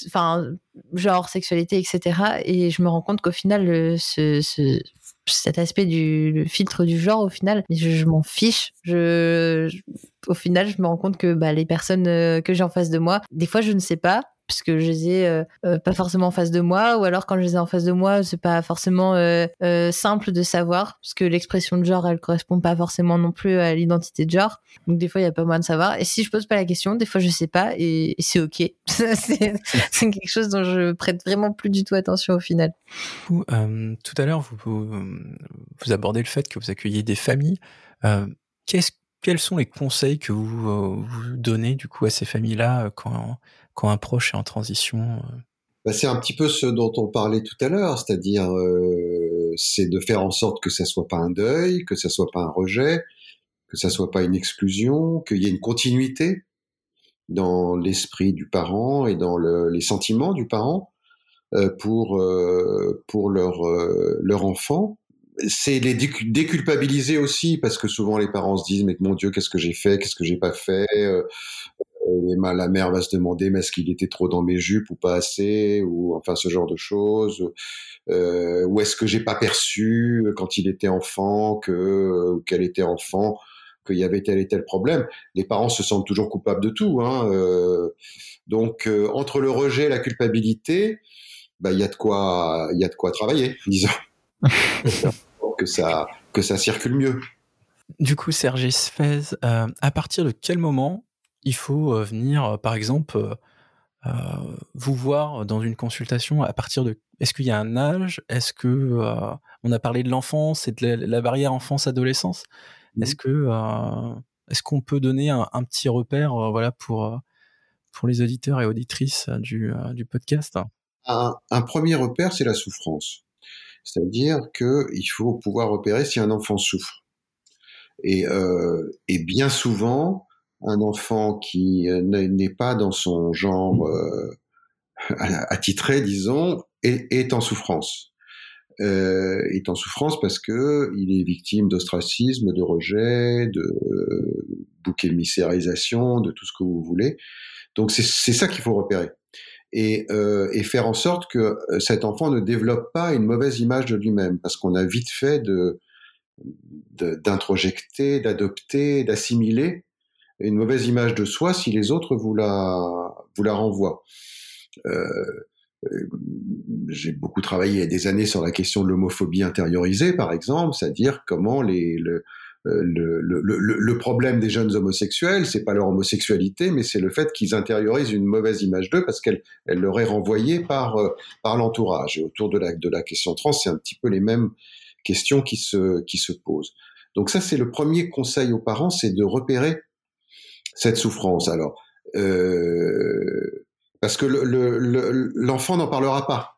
enfin, genre, sexualité, etc. Et je me rends compte qu'au final, ce, ce cet aspect du filtre du genre au final. Mais je, m'en fiche. Je, au final je me rends compte que bah, les personnes euh, que j'ai en face de moi des fois je ne sais pas parce que je les ai euh, euh, pas forcément en face de moi ou alors quand je les ai en face de moi c'est pas forcément simple de savoir parce que l'expression de genre elle correspond pas forcément non plus à l'identité de genre. Donc des fois il y a pas moyen de savoir. Et si je pose pas la question des fois je sais pas et, c'est ok. C'est quelque chose dont je prête vraiment plus du tout attention au final. Tout à l'heure vous, vous, abordez le fait que vous accueillez des familles. Qu'est-ce quels sont les conseils que vous, vous donnez du coup à ces familles-là quand quand un proche est en transition euh. bah, C'est un petit peu ce dont on parlait tout à l'heure, c'est-à-dire euh, c'est de faire en sorte que ça soit pas un deuil, que ça soit pas un rejet, que ça soit pas une exclusion, qu'il y ait une continuité dans l'esprit du parent et dans le, les sentiments du parent euh, pour euh, pour leur euh, leur enfant. C'est les déculpabiliser aussi parce que souvent les parents se disent mais mon Dieu qu'est-ce que j'ai fait, qu'est-ce que j'ai pas fait, euh, la mère va se demander mais est-ce qu'il était trop dans mes jupes ou pas assez ou enfin ce genre de choses euh, ou est-ce que j'ai pas perçu euh, quand il était enfant que euh, qu'elle était enfant qu'il y avait tel et tel problème. Les parents se sentent toujours coupables de tout hein, euh, donc entre le rejet et la culpabilité bah il y a de quoi il y a de quoi travailler disons que ça que ça circule mieux. Du coup, Serge Sfez, euh, à partir de quel moment il faut euh, venir, euh, par exemple, euh, vous voir dans une consultation à partir de est-ce qu'il y a un âge? Est-ce que on a parlé de l'enfance et de la, barrière enfance-adolescence? Est-ce que est-ce qu'on peut donner un, petit repère voilà pour pour les auditeurs et auditrices du, du podcast? Un, un, premier repère, c'est la souffrance. C'est-à-dire qu'il faut pouvoir repérer si un enfant souffre. Et, euh, bien souvent, un enfant qui euh, n'est pas dans son genre euh, attitré, disons, est, en souffrance. Euh, est en souffrance parce que il est victime d'ostracisme, de rejet, de euh, bouc de tout ce que vous voulez. Donc c'est ça qu'il faut repérer et, euh, et, faire en sorte que cet enfant ne développe pas une mauvaise image de lui-même, parce qu'on a vite fait de d'introjecter, d'adopter, d'assimiler une mauvaise image de soi si les autres vous la, vous la renvoient. Euh, euh, j'ai beaucoup travaillé il y a des années sur la question de l'homophobie intériorisée, par exemple, c'est-à-dire comment les, le, euh, le, le, le, problème des jeunes homosexuels, c'est pas leur homosexualité, mais c'est le fait qu'ils intériorisent une mauvaise image d'eux parce qu'elle elle leur est renvoyée par, par l'entourage. Et autour de la, de la question trans, c'est un petit peu les mêmes questions qui se, qui se posent. Donc ça, c'est le premier conseil aux parents, c'est de repérer cette souffrance. Alors, euh, parce que l'enfant le, n'en parlera pas.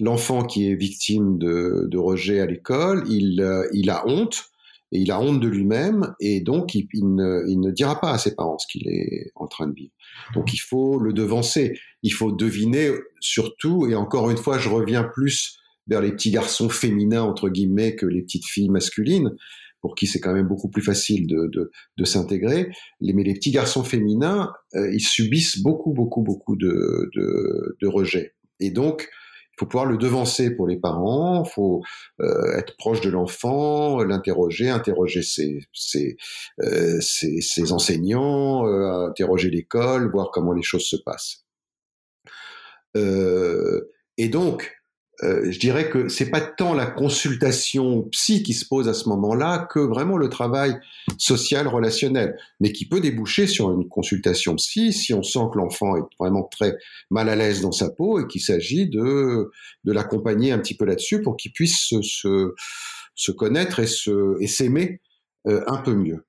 L'enfant qui est victime de, de rejet à l'école, il, euh, il a honte, et il a honte de lui-même, et donc il, ne, dira pas à ses parents ce qu'il est en train de vivre. Donc il faut le devancer, il faut deviner surtout, et encore une fois, je reviens plus vers les petits garçons féminins, entre guillemets, que les petites filles masculines, pour qui c'est quand même beaucoup plus facile de, s'intégrer. Mais les petits garçons féminins, euh, ils subissent beaucoup, beaucoup, beaucoup de, de, de rejet. Et donc, faut pouvoir le devancer pour les parents, faut euh, être proche de l'enfant, l'interroger, interroger ses, ses, euh, ses, enseignants, euh, interroger l'école, voir comment les choses se passent. Et donc, euh, je dirais que c'est pas tant la consultation psy qui se pose à ce moment-là que vraiment le travail social relationnel, mais qui peut déboucher sur une consultation psy si on sent que l'enfant est vraiment très mal à l'aise dans sa peau et qu'il s'agit de de l'accompagner un petit peu là-dessus pour qu'il puisse se, se, se connaître et se et s'aimer euh, un peu mieux.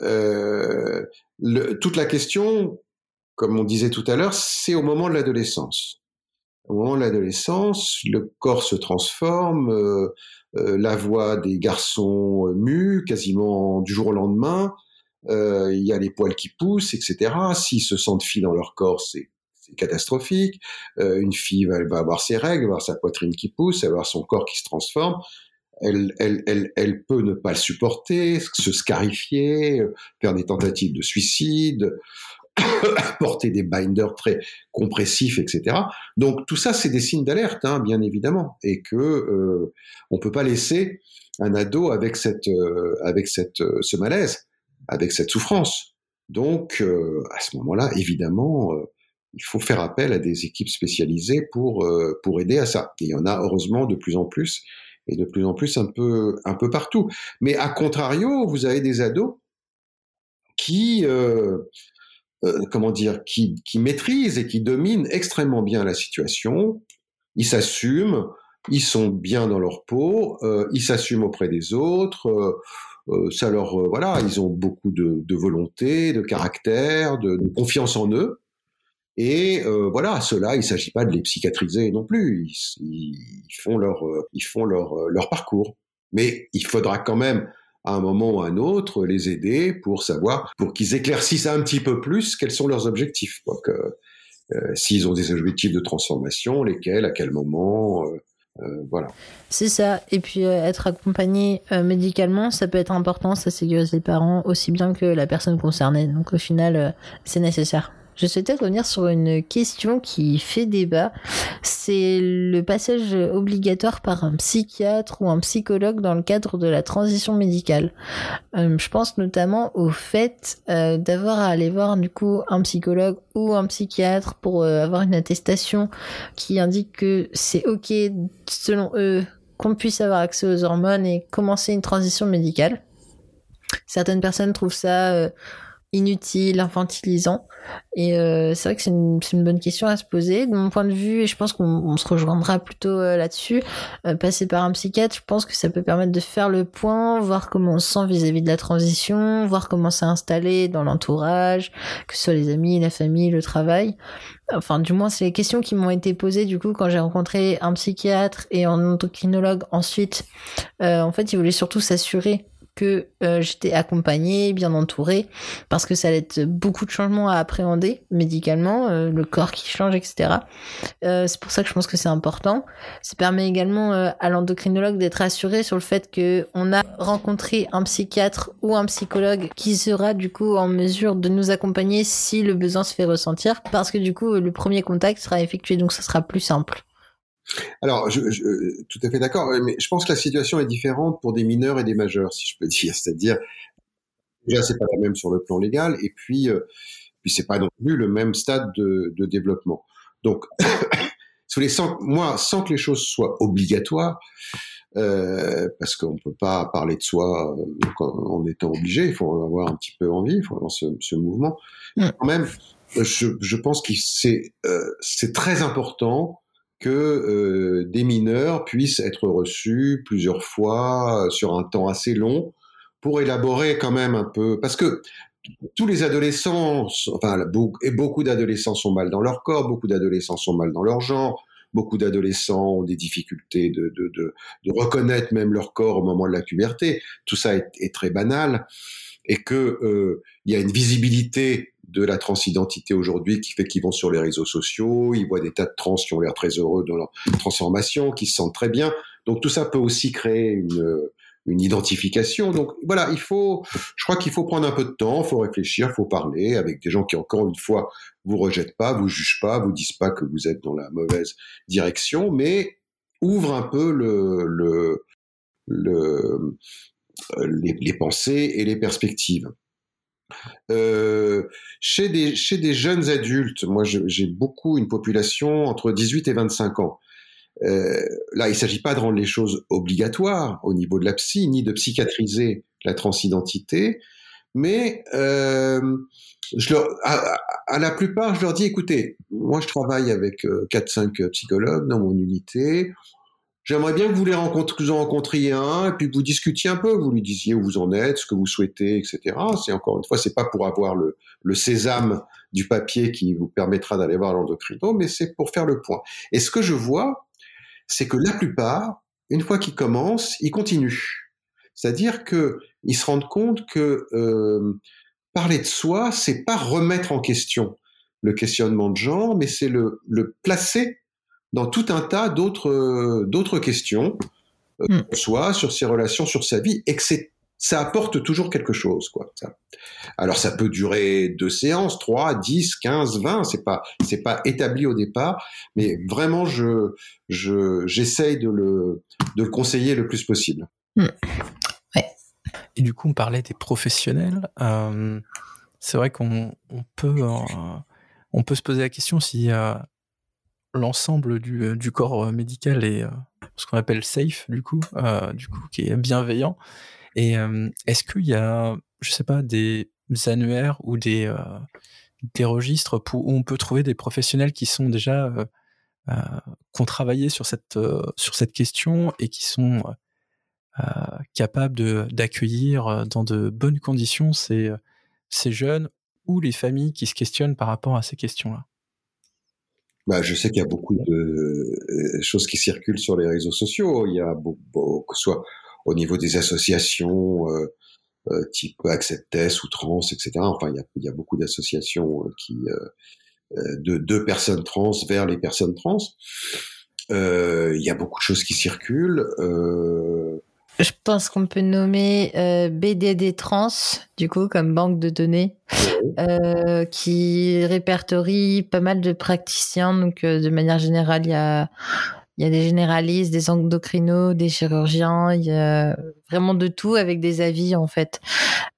Euh, le, toute la question, comme on disait tout à l'heure, c'est au moment de l'adolescence au moment de l'adolescence, le corps se transforme, euh, euh, la voix des garçons euh, mue quasiment du jour au lendemain, il y a les poils qui poussent, etc. S'ils se sentent filles dans leur corps, c'est catastrophique. une fille va, va, avoir ses règles, avoir sa poitrine qui pousse, avoir son corps qui se transforme. Elle, elle, elle, elle peut ne pas le supporter, se scarifier, faire des tentatives de suicide, porter des binders très compressifs, etc. Donc tout ça, c'est des signes d'alerte, hein, bien évidemment, et que euh, on peut pas laisser un ado avec cette, euh, avec cette, euh, ce malaise, avec cette souffrance. Donc euh, à ce moment-là, évidemment, il faut faire appel à des équipes spécialisées pour pour aider à ça. Et il y en a heureusement de plus en plus et de plus en plus un peu un peu partout. Mais à contrario, vous avez des ados qui euh, comment dire, qui, qui maîtrisent et qui dominent extrêmement bien la situation. Ils s'assument, ils sont bien dans leur peau, euh, ils s'assument auprès des autres. Euh, euh ça leur, voilà, ils ont beaucoup de, de volonté, de caractère, de, de, confiance en eux. Et voilà, ceux-là, il ne s'agit pas de les psychiatriser non plus. Ils, ils font leur, ils font leur, leur parcours. Mais il faudra quand même à un moment ou à un autre, les aider pour savoir, pour qu'ils éclaircissent un petit peu plus quels sont leurs objectifs. Quoi, que, euh, s'ils ont des objectifs de transformation, lesquels, à quel moment, euh, euh, voilà. C'est ça. Et puis euh, être accompagné euh, médicalement, ça peut être important, ça sécurise les parents aussi bien que la personne concernée. Donc au final, c'est nécessaire. Je souhaitais revenir sur une question qui fait débat. C'est le passage obligatoire par un psychiatre ou un psychologue dans le cadre de la transition médicale. Euh, je pense notamment au fait euh, d'avoir à aller voir du coup un psychologue ou un psychiatre pour euh, avoir une attestation qui indique que c'est ok selon eux qu'on puisse avoir accès aux hormones et commencer une transition médicale. Certaines personnes trouvent ça inutile, infantilisant. Et euh, c'est vrai que c'est une, une, bonne question à se poser. De mon point de vue, et je pense qu'on se rejoindra plutôt euh, là-dessus, euh, passer par un psychiatre, je pense que ça peut permettre de faire le point, voir comment on se sent vis-à-vis -vis de la transition, voir comment c'est installé dans l'entourage, que ce soit les amis, la famille, le travail. Enfin, du moins, c'est les questions qui m'ont été posées du coup quand j'ai rencontré un psychiatre et un endocrinologue ensuite. en fait, il voulait surtout s'assurer que euh, j'étais accompagnée, bien entourée, parce que ça allait être beaucoup de changements à appréhender médicalement, euh, le corps qui change, etc. Euh, c'est pour ça que je pense que c'est important. Ça permet également à l'endocrinologue d'être assuré sur le fait que on a rencontré un psychiatre ou un psychologue qui sera du coup en mesure de nous accompagner si le besoin se fait ressentir, parce que du coup le premier contact sera effectué, donc ça sera plus simple. Alors, je, je, tout à fait d'accord, mais je pense que la situation est différente pour des mineurs et des majeurs, si je peux dire. C'est-à-dire, déjà, c'est pas la même sur le plan légal, et puis, euh, puis c'est pas non plus le même stade de, de développement. Donc, les, sans, moi, sans que les choses soient obligatoires, euh, parce qu'on peut pas parler de soi euh, en étant obligé, il faut en avoir un petit peu envie, il faut avoir ce, ce mouvement. Quand même, je, je pense que c'est euh, c'est très important que euh, des mineurs puissent être reçus plusieurs fois euh, sur un temps assez long pour élaborer quand même un peu parce que tous les adolescents, enfin et beaucoup d'adolescents sont mal dans leur corps, beaucoup d'adolescents sont mal dans leur genre, beaucoup d'adolescents ont des difficultés de, reconnaître même leur corps au moment de la puberté. Tout ça est, très banal et que euh, il y a une visibilité de la transidentité aujourd'hui qui fait qu'ils vont sur les réseaux sociaux, ils voient des tas de trans qui ont l'air très heureux de leur transformation, qui se sentent très bien. Donc tout ça peut aussi créer une, une identification. Donc voilà, il faut, je crois qu'il faut prendre un peu de temps, il faut réfléchir, il faut parler avec des gens qui encore une fois vous rejettent pas, vous jugent pas, vous disent pas que vous êtes dans la mauvaise direction, mais ouvrent un peu le, le, le les, les pensées et les perspectives. Euh, chez, des, jeunes adultes, moi j'ai beaucoup une population entre 18 et 25 ans. euh, là, il ne s'agit pas de rendre les choses obligatoires au niveau de la psy, ni de psychiatriser la transidentité, mais euh, à, la plupart, je leur dis, écoutez, moi je travaille avec 4-5 psychologues dans mon unité, J'aimerais bien que vous les rencontriez, vous en rencontriez un, et puis vous discutiez un peu, vous lui disiez où vous en êtes, ce que vous souhaitez, etc. C'est encore une fois, c'est pas pour avoir le, le sésame du papier qui vous permettra d'aller voir l'endocrino, mais c'est pour faire le point. Et ce que je vois, c'est que la plupart, une fois qu'ils commencent, ils continuent. C'est-à-dire que ils se rendent compte que euh, parler de soi, c'est pas remettre en question le questionnement de genre, mais c'est le, le placer dans tout un tas d'autres euh, d'autres questions, euh, hmm. soit sur ses relations, sur sa vie, et que ça apporte toujours quelque chose, quoi. Ça. Alors ça peut durer deux séances, trois, dix, quinze, vingt, c'est pas c'est pas établi au départ, mais vraiment je je j'essaye de le de le conseiller le plus possible. Hmm. Ouais. Et du coup, on parlait des professionnels. Euh, c'est vrai qu'on on peut on peut se poser la question si l'ensemble du, euh, du, corps euh, médical est euh, ce qu'on appelle safe du coup, du coup qui est bienveillant. Et est-ce qu'il y a, je sais pas, des annuaires ou des des registres où on peut trouver des professionnels qui sont déjà qui ont travaillé sur cette sur cette question et qui sont capables d'accueillir dans de bonnes conditions ces ces jeunes ou les familles qui se questionnent par rapport à ces questions-là? Bah, je sais qu'il y a beaucoup de euh, choses qui circulent sur les réseaux sociaux. Il y a beaucoup, que ce soit au niveau des associations euh, euh, type Acceptes ou Trans, etc. Enfin, il y a, beaucoup d'associations euh, qui de, de personnes trans vers les personnes trans. il y a beaucoup de choses qui circulent. Je pense qu'on peut nommer euh, BDD Trans, du coup, comme banque de données, euh, qui répertorie pas mal de praticiens. Donc, euh, de manière générale, il y a, y a des généralistes, des endocrinos, des chirurgiens, il y a vraiment de tout avec des avis, en fait,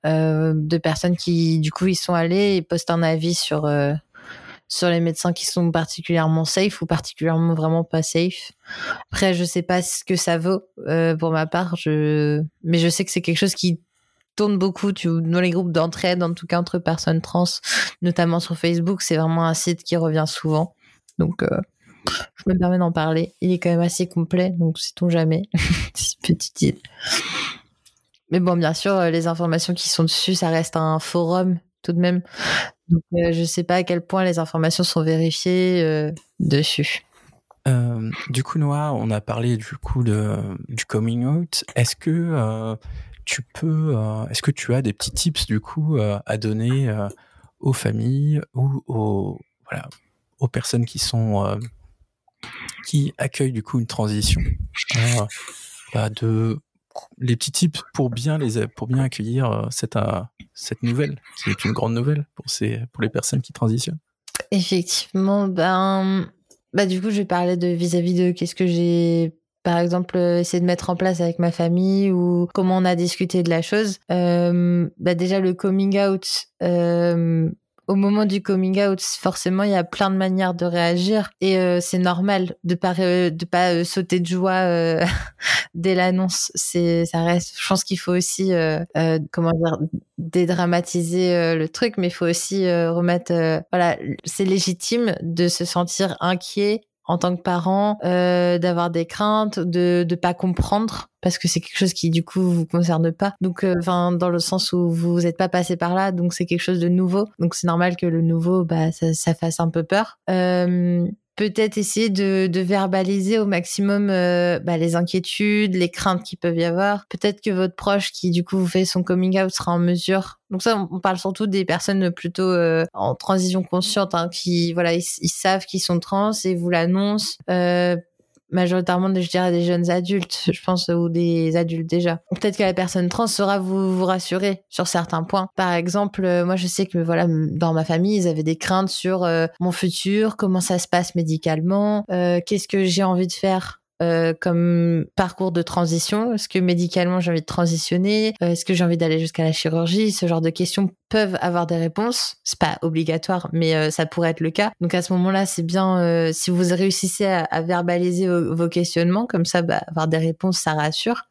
de personnes qui, du coup, ils sont allés et postent un avis sur sur les médecins qui sont particulièrement safe ou particulièrement vraiment pas safe. Après, je sais pas ce que ça vaut euh, pour ma part, je... mais je sais que c'est quelque chose qui tourne beaucoup tu, dans les groupes d'entraide, en tout cas entre personnes trans, notamment sur Facebook. C'est vraiment un site qui revient souvent. Donc, euh, je me permets d'en parler. Il est quand même assez complet, donc sait-on jamais. Petite île. Mais bon, bien sûr, les informations qui sont dessus, ça reste un forum tout de même. Donc, euh, je ne sais pas à quel point les informations sont vérifiées euh, dessus. Euh, du coup, Noah, on a parlé du coup de, du coming out. Est-ce que tu peux, est-ce que tu as des petits tips du coup à donner aux familles ou aux, voilà, aux personnes qui sont qui accueillent du coup une transition? Bah, de les petits tips pour bien les pour bien accueillir euh, cette euh, cette nouvelle qui est une grande nouvelle pour ces pour les personnes qui transitionnent. Effectivement, ben bah du coup je vais parler de vis-à-vis de qu'est-ce que j'ai par exemple essayé de mettre en place avec ma famille ou comment on a discuté de la chose. Euh, bah déjà le coming out, au moment du coming out, forcément, il y a plein de manières de réagir et euh, c'est normal de pas de pas euh, sauter de joie euh, dès l'annonce. C'est ça reste. Je pense qu'il faut aussi comment dire dédramatiser le truc, mais il faut aussi remettre. voilà, c'est légitime de se sentir inquiet en tant que parent, euh, d'avoir des craintes, de ne pas comprendre parce que c'est quelque chose qui du coup vous concerne pas. Donc, euh, enfin, dans le sens où vous n'êtes pas passé par là, donc c'est quelque chose de nouveau. Donc c'est normal que le nouveau, bah, ça, ça fasse un peu peur. Euh, peut-être essayer de, de, verbaliser au maximum euh, bah, les inquiétudes, les craintes qui peuvent y avoir. Peut-être que votre proche qui du coup vous fait son coming out sera en mesure. Donc ça, on parle surtout des personnes plutôt euh, en transition consciente, hein, qui voilà, ils, savent qu'ils sont trans et vous l'annoncent. Euh, majoritairement, je dirais, des jeunes adultes, je pense, ou des adultes déjà. Peut-être que la personne trans saura vous, vous rassurer sur certains points. Par exemple, euh, moi, je sais que, voilà, dans ma famille, ils avaient des craintes sur euh, mon futur, comment ça se passe médicalement, euh, qu'est-ce que j'ai envie de faire euh, comme parcours de transition Est-ce que médicalement j'ai envie de transitionner? Euh, Est-ce que j'ai envie d'aller jusqu'à la chirurgie? Ce genre de questions peuvent avoir des réponses. C'est pas obligatoire, mais euh, ça pourrait être le cas. Donc à ce moment-là, c'est bien si vous réussissez à, verbaliser vos, questionnements, comme ça, bah, avoir des réponses, ça rassure.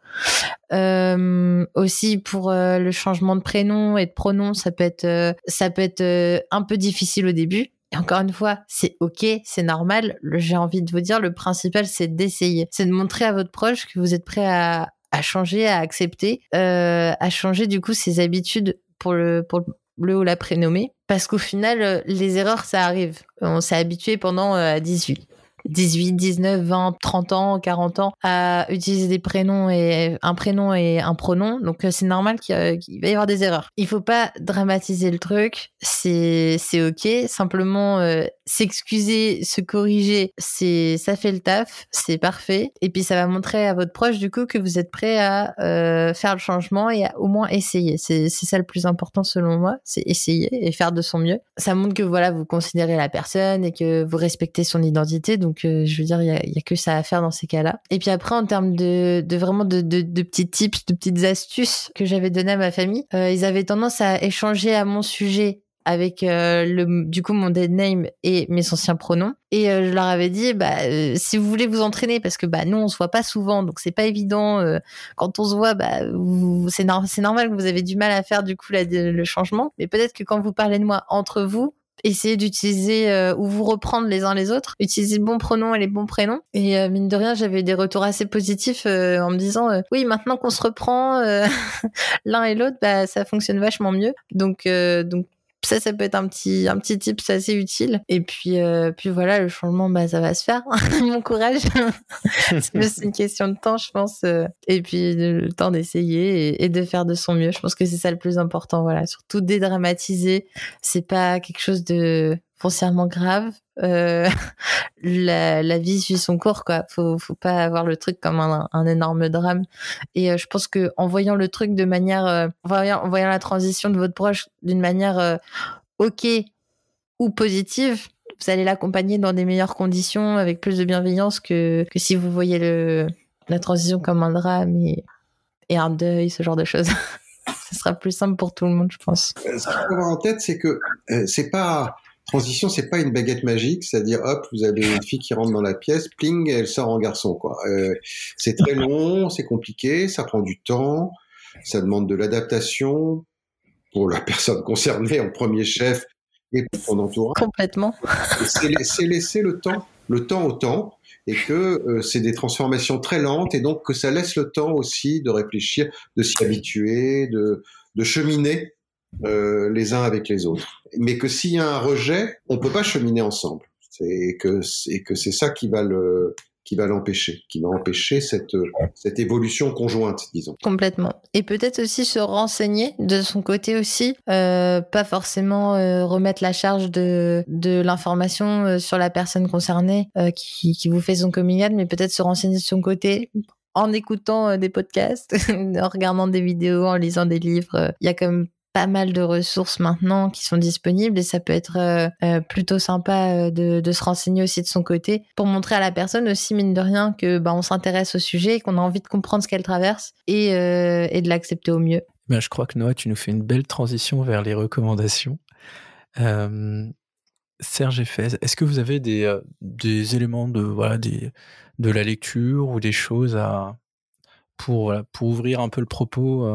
aussi pour le changement de prénom et de pronom, ça peut être ça peut être un peu difficile au début et encore une fois, c'est ok, c'est normal. J'ai envie de vous dire, le principal, c'est d'essayer. C'est de montrer à votre proche que vous êtes prêt à, changer, à accepter, euh, à changer du coup ses habitudes pour le, pour ou la prénommer. Parce qu'au final, euh, les erreurs, ça arrive. On s'est habitué pendant 18. Euh, 18, 19, 20, 30 ans, 40 ans à utiliser des prénoms et un prénom et un pronom. Donc euh, c'est normal qu'il va y avoir des erreurs. Il faut pas dramatiser le truc. C'est c'est ok. Simplement euh, s'excuser, se corriger, c'est ça fait le taf, c'est parfait. Et puis ça va montrer à votre proche du coup que vous êtes prêt à euh, faire le changement et à au moins essayer. C'est c'est ça le plus important selon moi, c'est essayer et faire de son mieux. Ça montre que voilà vous considérez la personne et que vous respectez son identité. Donc donc, euh, je veux dire, il y a, que ça à faire dans ces cas-là. Et puis après, en termes de, vraiment de, petits tips, de petites astuces que j'avais données à ma famille, euh, ils avaient tendance à échanger à mon sujet avec euh, le du coup mon dead name et mes anciens pronoms et je leur avais dit bah si vous voulez vous entraîner parce que bah nous on se voit pas souvent donc c'est pas évident quand on se voit bah c'est c'est normal que vous avez du mal à faire du coup le changement mais peut-être que quand vous parlez de moi entre vous essayer d'utiliser euh, ou vous reprendre les uns les autres, utiliser le bon pronom et les bons prénoms. Et euh, mine de rien, j'avais des retours assez positifs euh, en me disant oui, maintenant qu'on se reprend l'un et l'autre, bah ça fonctionne vachement mieux. Donc donc ça, ça peut être un petit, un petit tip, c'est assez utile. Et puis, euh, puis voilà, le changement, bah, ça va se faire. Mon courage. c'est juste une question de temps, je pense. Euh. Et puis, le temps d'essayer et, de faire de son mieux. Je pense que c'est ça le plus important. Voilà. Surtout dédramatiser. C'est pas quelque chose de foncièrement grave. Euh, la, la, vie suit son cours, quoi. Faut, faut pas avoir le truc comme un, un énorme drame. Et euh, je pense que en voyant le truc de manière, euh, en, voyant, en, voyant, la transition de votre proche d'une manière euh, ok ou positive, vous allez l'accompagner dans des meilleures conditions, avec plus de bienveillance que, que si vous voyez le, la transition comme un drame et, et un deuil, ce genre de choses. Ce sera plus simple pour tout le monde, je pense. Ce qu'il faut avoir en tête, c'est que c'est pas transition, c'est pas une baguette magique, c'est-à-dire hop, vous avez une fille qui rentre dans la pièce, pling, elle sort en garçon quoi. Euh, c'est très long, c'est compliqué, ça prend du temps, ça demande de l'adaptation pour la personne concernée en premier chef et pour son entourage. Complètement. C'est laisser le temps, le temps au temps, et que euh, c'est des transformations très lentes, et donc que ça laisse le temps aussi de réfléchir, de s'y habituer, de, de cheminer euh, les uns avec les autres. Mais que s'il y a un rejet, on peut pas cheminer ensemble. C'est que c'est ça qui va l'empêcher, qui va empêcher cette, évolution conjointe, disons. Complètement. Et peut-être aussi se renseigner de son côté aussi, euh, pas forcément euh, remettre la charge de, l'information sur la personne concernée qui, qui vous fait son coming mais peut-être se renseigner de son côté en écoutant des podcasts, en regardant des vidéos, en lisant des livres. Il y a comme pas mal de ressources maintenant qui sont disponibles et ça peut être euh, euh, plutôt sympa euh, de, de, se renseigner aussi de son côté pour montrer à la personne aussi mine de rien que bah, on s'intéresse au sujet, qu'on a envie de comprendre ce qu'elle traverse et, et de l'accepter au mieux. Ben, je crois que Noah, tu nous fais une belle transition vers les recommandations. Serge et est-ce que vous avez des, des éléments de, voilà, des, de la lecture ou des choses à, pour, pour ouvrir un peu le propos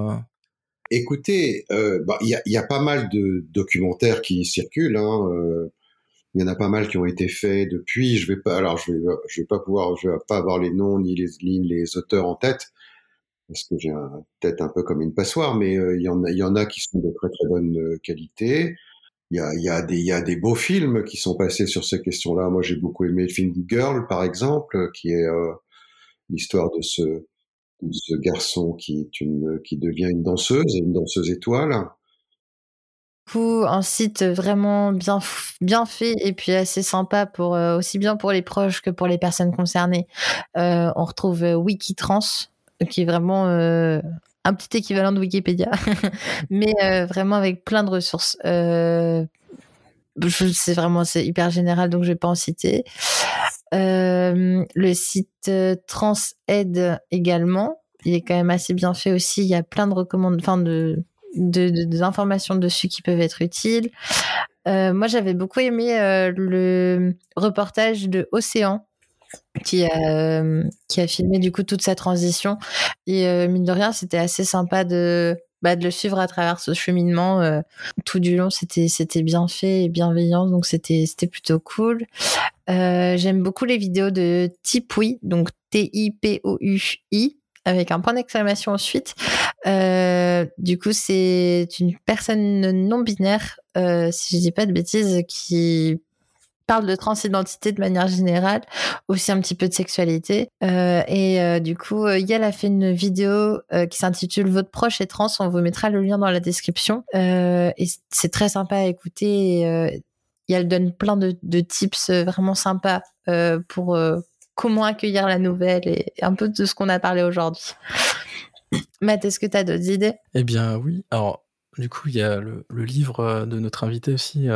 Écoutez, euh, bah, il y, y, a, pas mal de documentaires qui circulent. Hein, euh, il y en a pas mal qui ont été faits depuis. Je vais pas, alors je vais, je vais pas pouvoir, je vais pas avoir les noms ni les lignes, les auteurs en tête parce que j'ai un, tête un peu comme une passoire, mais euh, il y en a, il y en a qui sont de très très bonne qualité. Il y a, il y a des, il y a des beaux films qui sont passés sur ces questions-là. Moi, j'ai beaucoup aimé le film Girl, par exemple, qui est l'histoire de ce ce garçon qui, devient une danseuse, une danseuse étoile. Un site vraiment bien, bien fait et puis assez sympa pour euh, aussi bien pour les proches que pour les personnes concernées. Euh, on retrouve euh, Wikitrans, qui est vraiment un petit équivalent de Wikipédia, mais vraiment avec plein de ressources. c'est vraiment c'est hyper général donc je vais pas en citer. Le site TransAid également. Il est quand même assez bien fait aussi. Il y a plein de recommandations, enfin de, de, informations dessus qui peuvent être utiles. moi, j'avais beaucoup aimé le reportage de Océan qui a, qui a filmé du coup toute sa transition. Et mine de rien, c'était assez sympa de, bah, de le suivre à travers ce cheminement. Euh, tout du long, c'était c'était bien fait et bienveillant, donc c'était c'était plutôt cool. Euh, J'aime beaucoup les vidéos de Tipoui, donc T-I-P-O-U-I avec un point d'exclamation ensuite. Euh, du coup, c'est une personne non binaire, euh, si je dis pas de bêtises, qui parle de transidentité de manière générale, aussi un petit peu de sexualité. Euh, et euh, du coup, euh, Yael a fait une vidéo qui s'intitule Votre proche est trans. On vous mettra le lien dans la description. et c'est très sympa à écouter. Et, Yael donne plein de, tips vraiment sympas pour comment accueillir la nouvelle et un peu de ce qu'on a parlé aujourd'hui. Matt, est-ce que tu as d'autres idées? Eh bien oui. Alors, du coup, il y a le livre de notre invité aussi,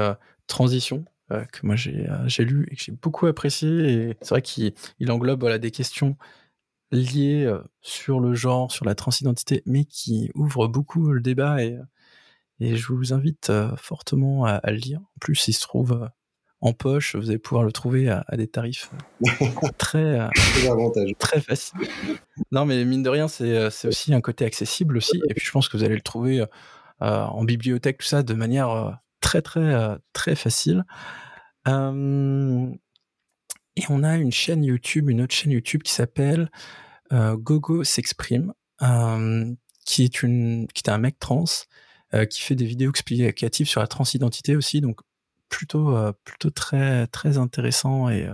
Transition, euh, que moi euh, j'ai lu et que j'ai beaucoup apprécié. Et c'est vrai qu'il englobe voilà, des questions liées euh, sur le genre, sur la transidentité, mais qui ouvrent beaucoup le débat et, et je vous invite fortement à, le lire. En plus, il se trouve en poche, vous allez pouvoir le trouver à, des tarifs très, très faciles. Non, mais mine de rien, c'est aussi un côté accessible aussi. Et puis, je pense que vous allez le trouver en bibliothèque, tout ça, de manière très très euh, très facile. Euh, et on a une chaîne YouTube, une autre chaîne YouTube qui s'appelle euh, Gogo s'exprime, qui est une qui est un mec trans qui fait des vidéos explicatives sur la transidentité aussi, donc plutôt plutôt très très intéressant et,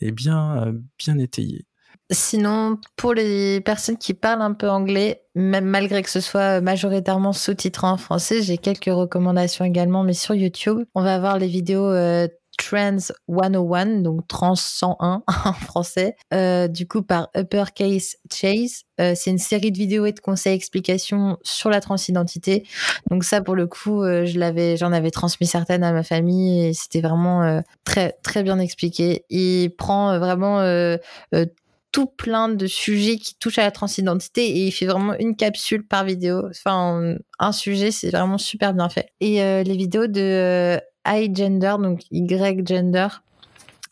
et bien bien étayé. Sinon, pour les personnes qui parlent un peu anglais, même malgré que ce soit majoritairement sous-titré en français, j'ai quelques recommandations également, mais sur YouTube, on va avoir les vidéos euh, Trans 101, donc Trans 101 en français, euh, du coup par Uppercase Chase. Euh, c'est une série de vidéos et de conseils explications sur la transidentité. Donc ça, pour le coup, je l'avais, j'en avais transmis certaines à ma famille et c'était vraiment très très bien expliqué. Il prend vraiment tout plein de sujets qui touchent à la transidentité et il fait vraiment une capsule par vidéo. Enfin, un sujet, c'est vraiment super bien fait. Et euh, les vidéos de euh, iGender, donc Y Gender,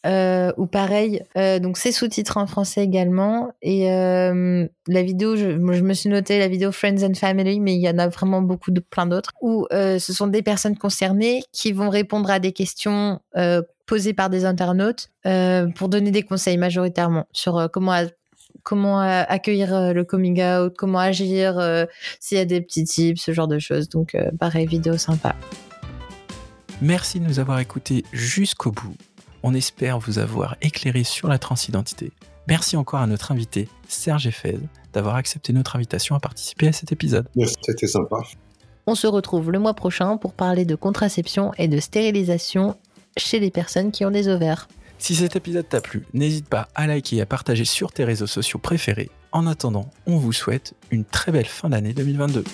euh, ou pareil, donc c'est sous-titré en français également. Et la vidéo, je, me suis noté la vidéo Friends and Family, mais il y en a vraiment beaucoup de plein d'autres où ce sont des personnes concernées qui vont répondre à des questions posées par des internautes pour donner des conseils majoritairement sur comment comment accueillir le coming out, comment agir, s'il y a des petits tips, ce genre de choses. Donc, pareil, vidéo sympa. Merci de nous avoir écoutés jusqu'au bout. On espère vous avoir éclairé sur la transidentité. Merci encore à notre invité Serge Eiffel d'avoir accepté notre invitation à participer à cet épisode. C'était sympa. On se retrouve le mois prochain pour parler de contraception et de stérilisation chez les personnes qui ont des ovaires. Si cet épisode t'a plu, n'hésite pas à liker et à partager sur tes réseaux sociaux préférés. En attendant, on vous souhaite une très belle fin d'année 2022.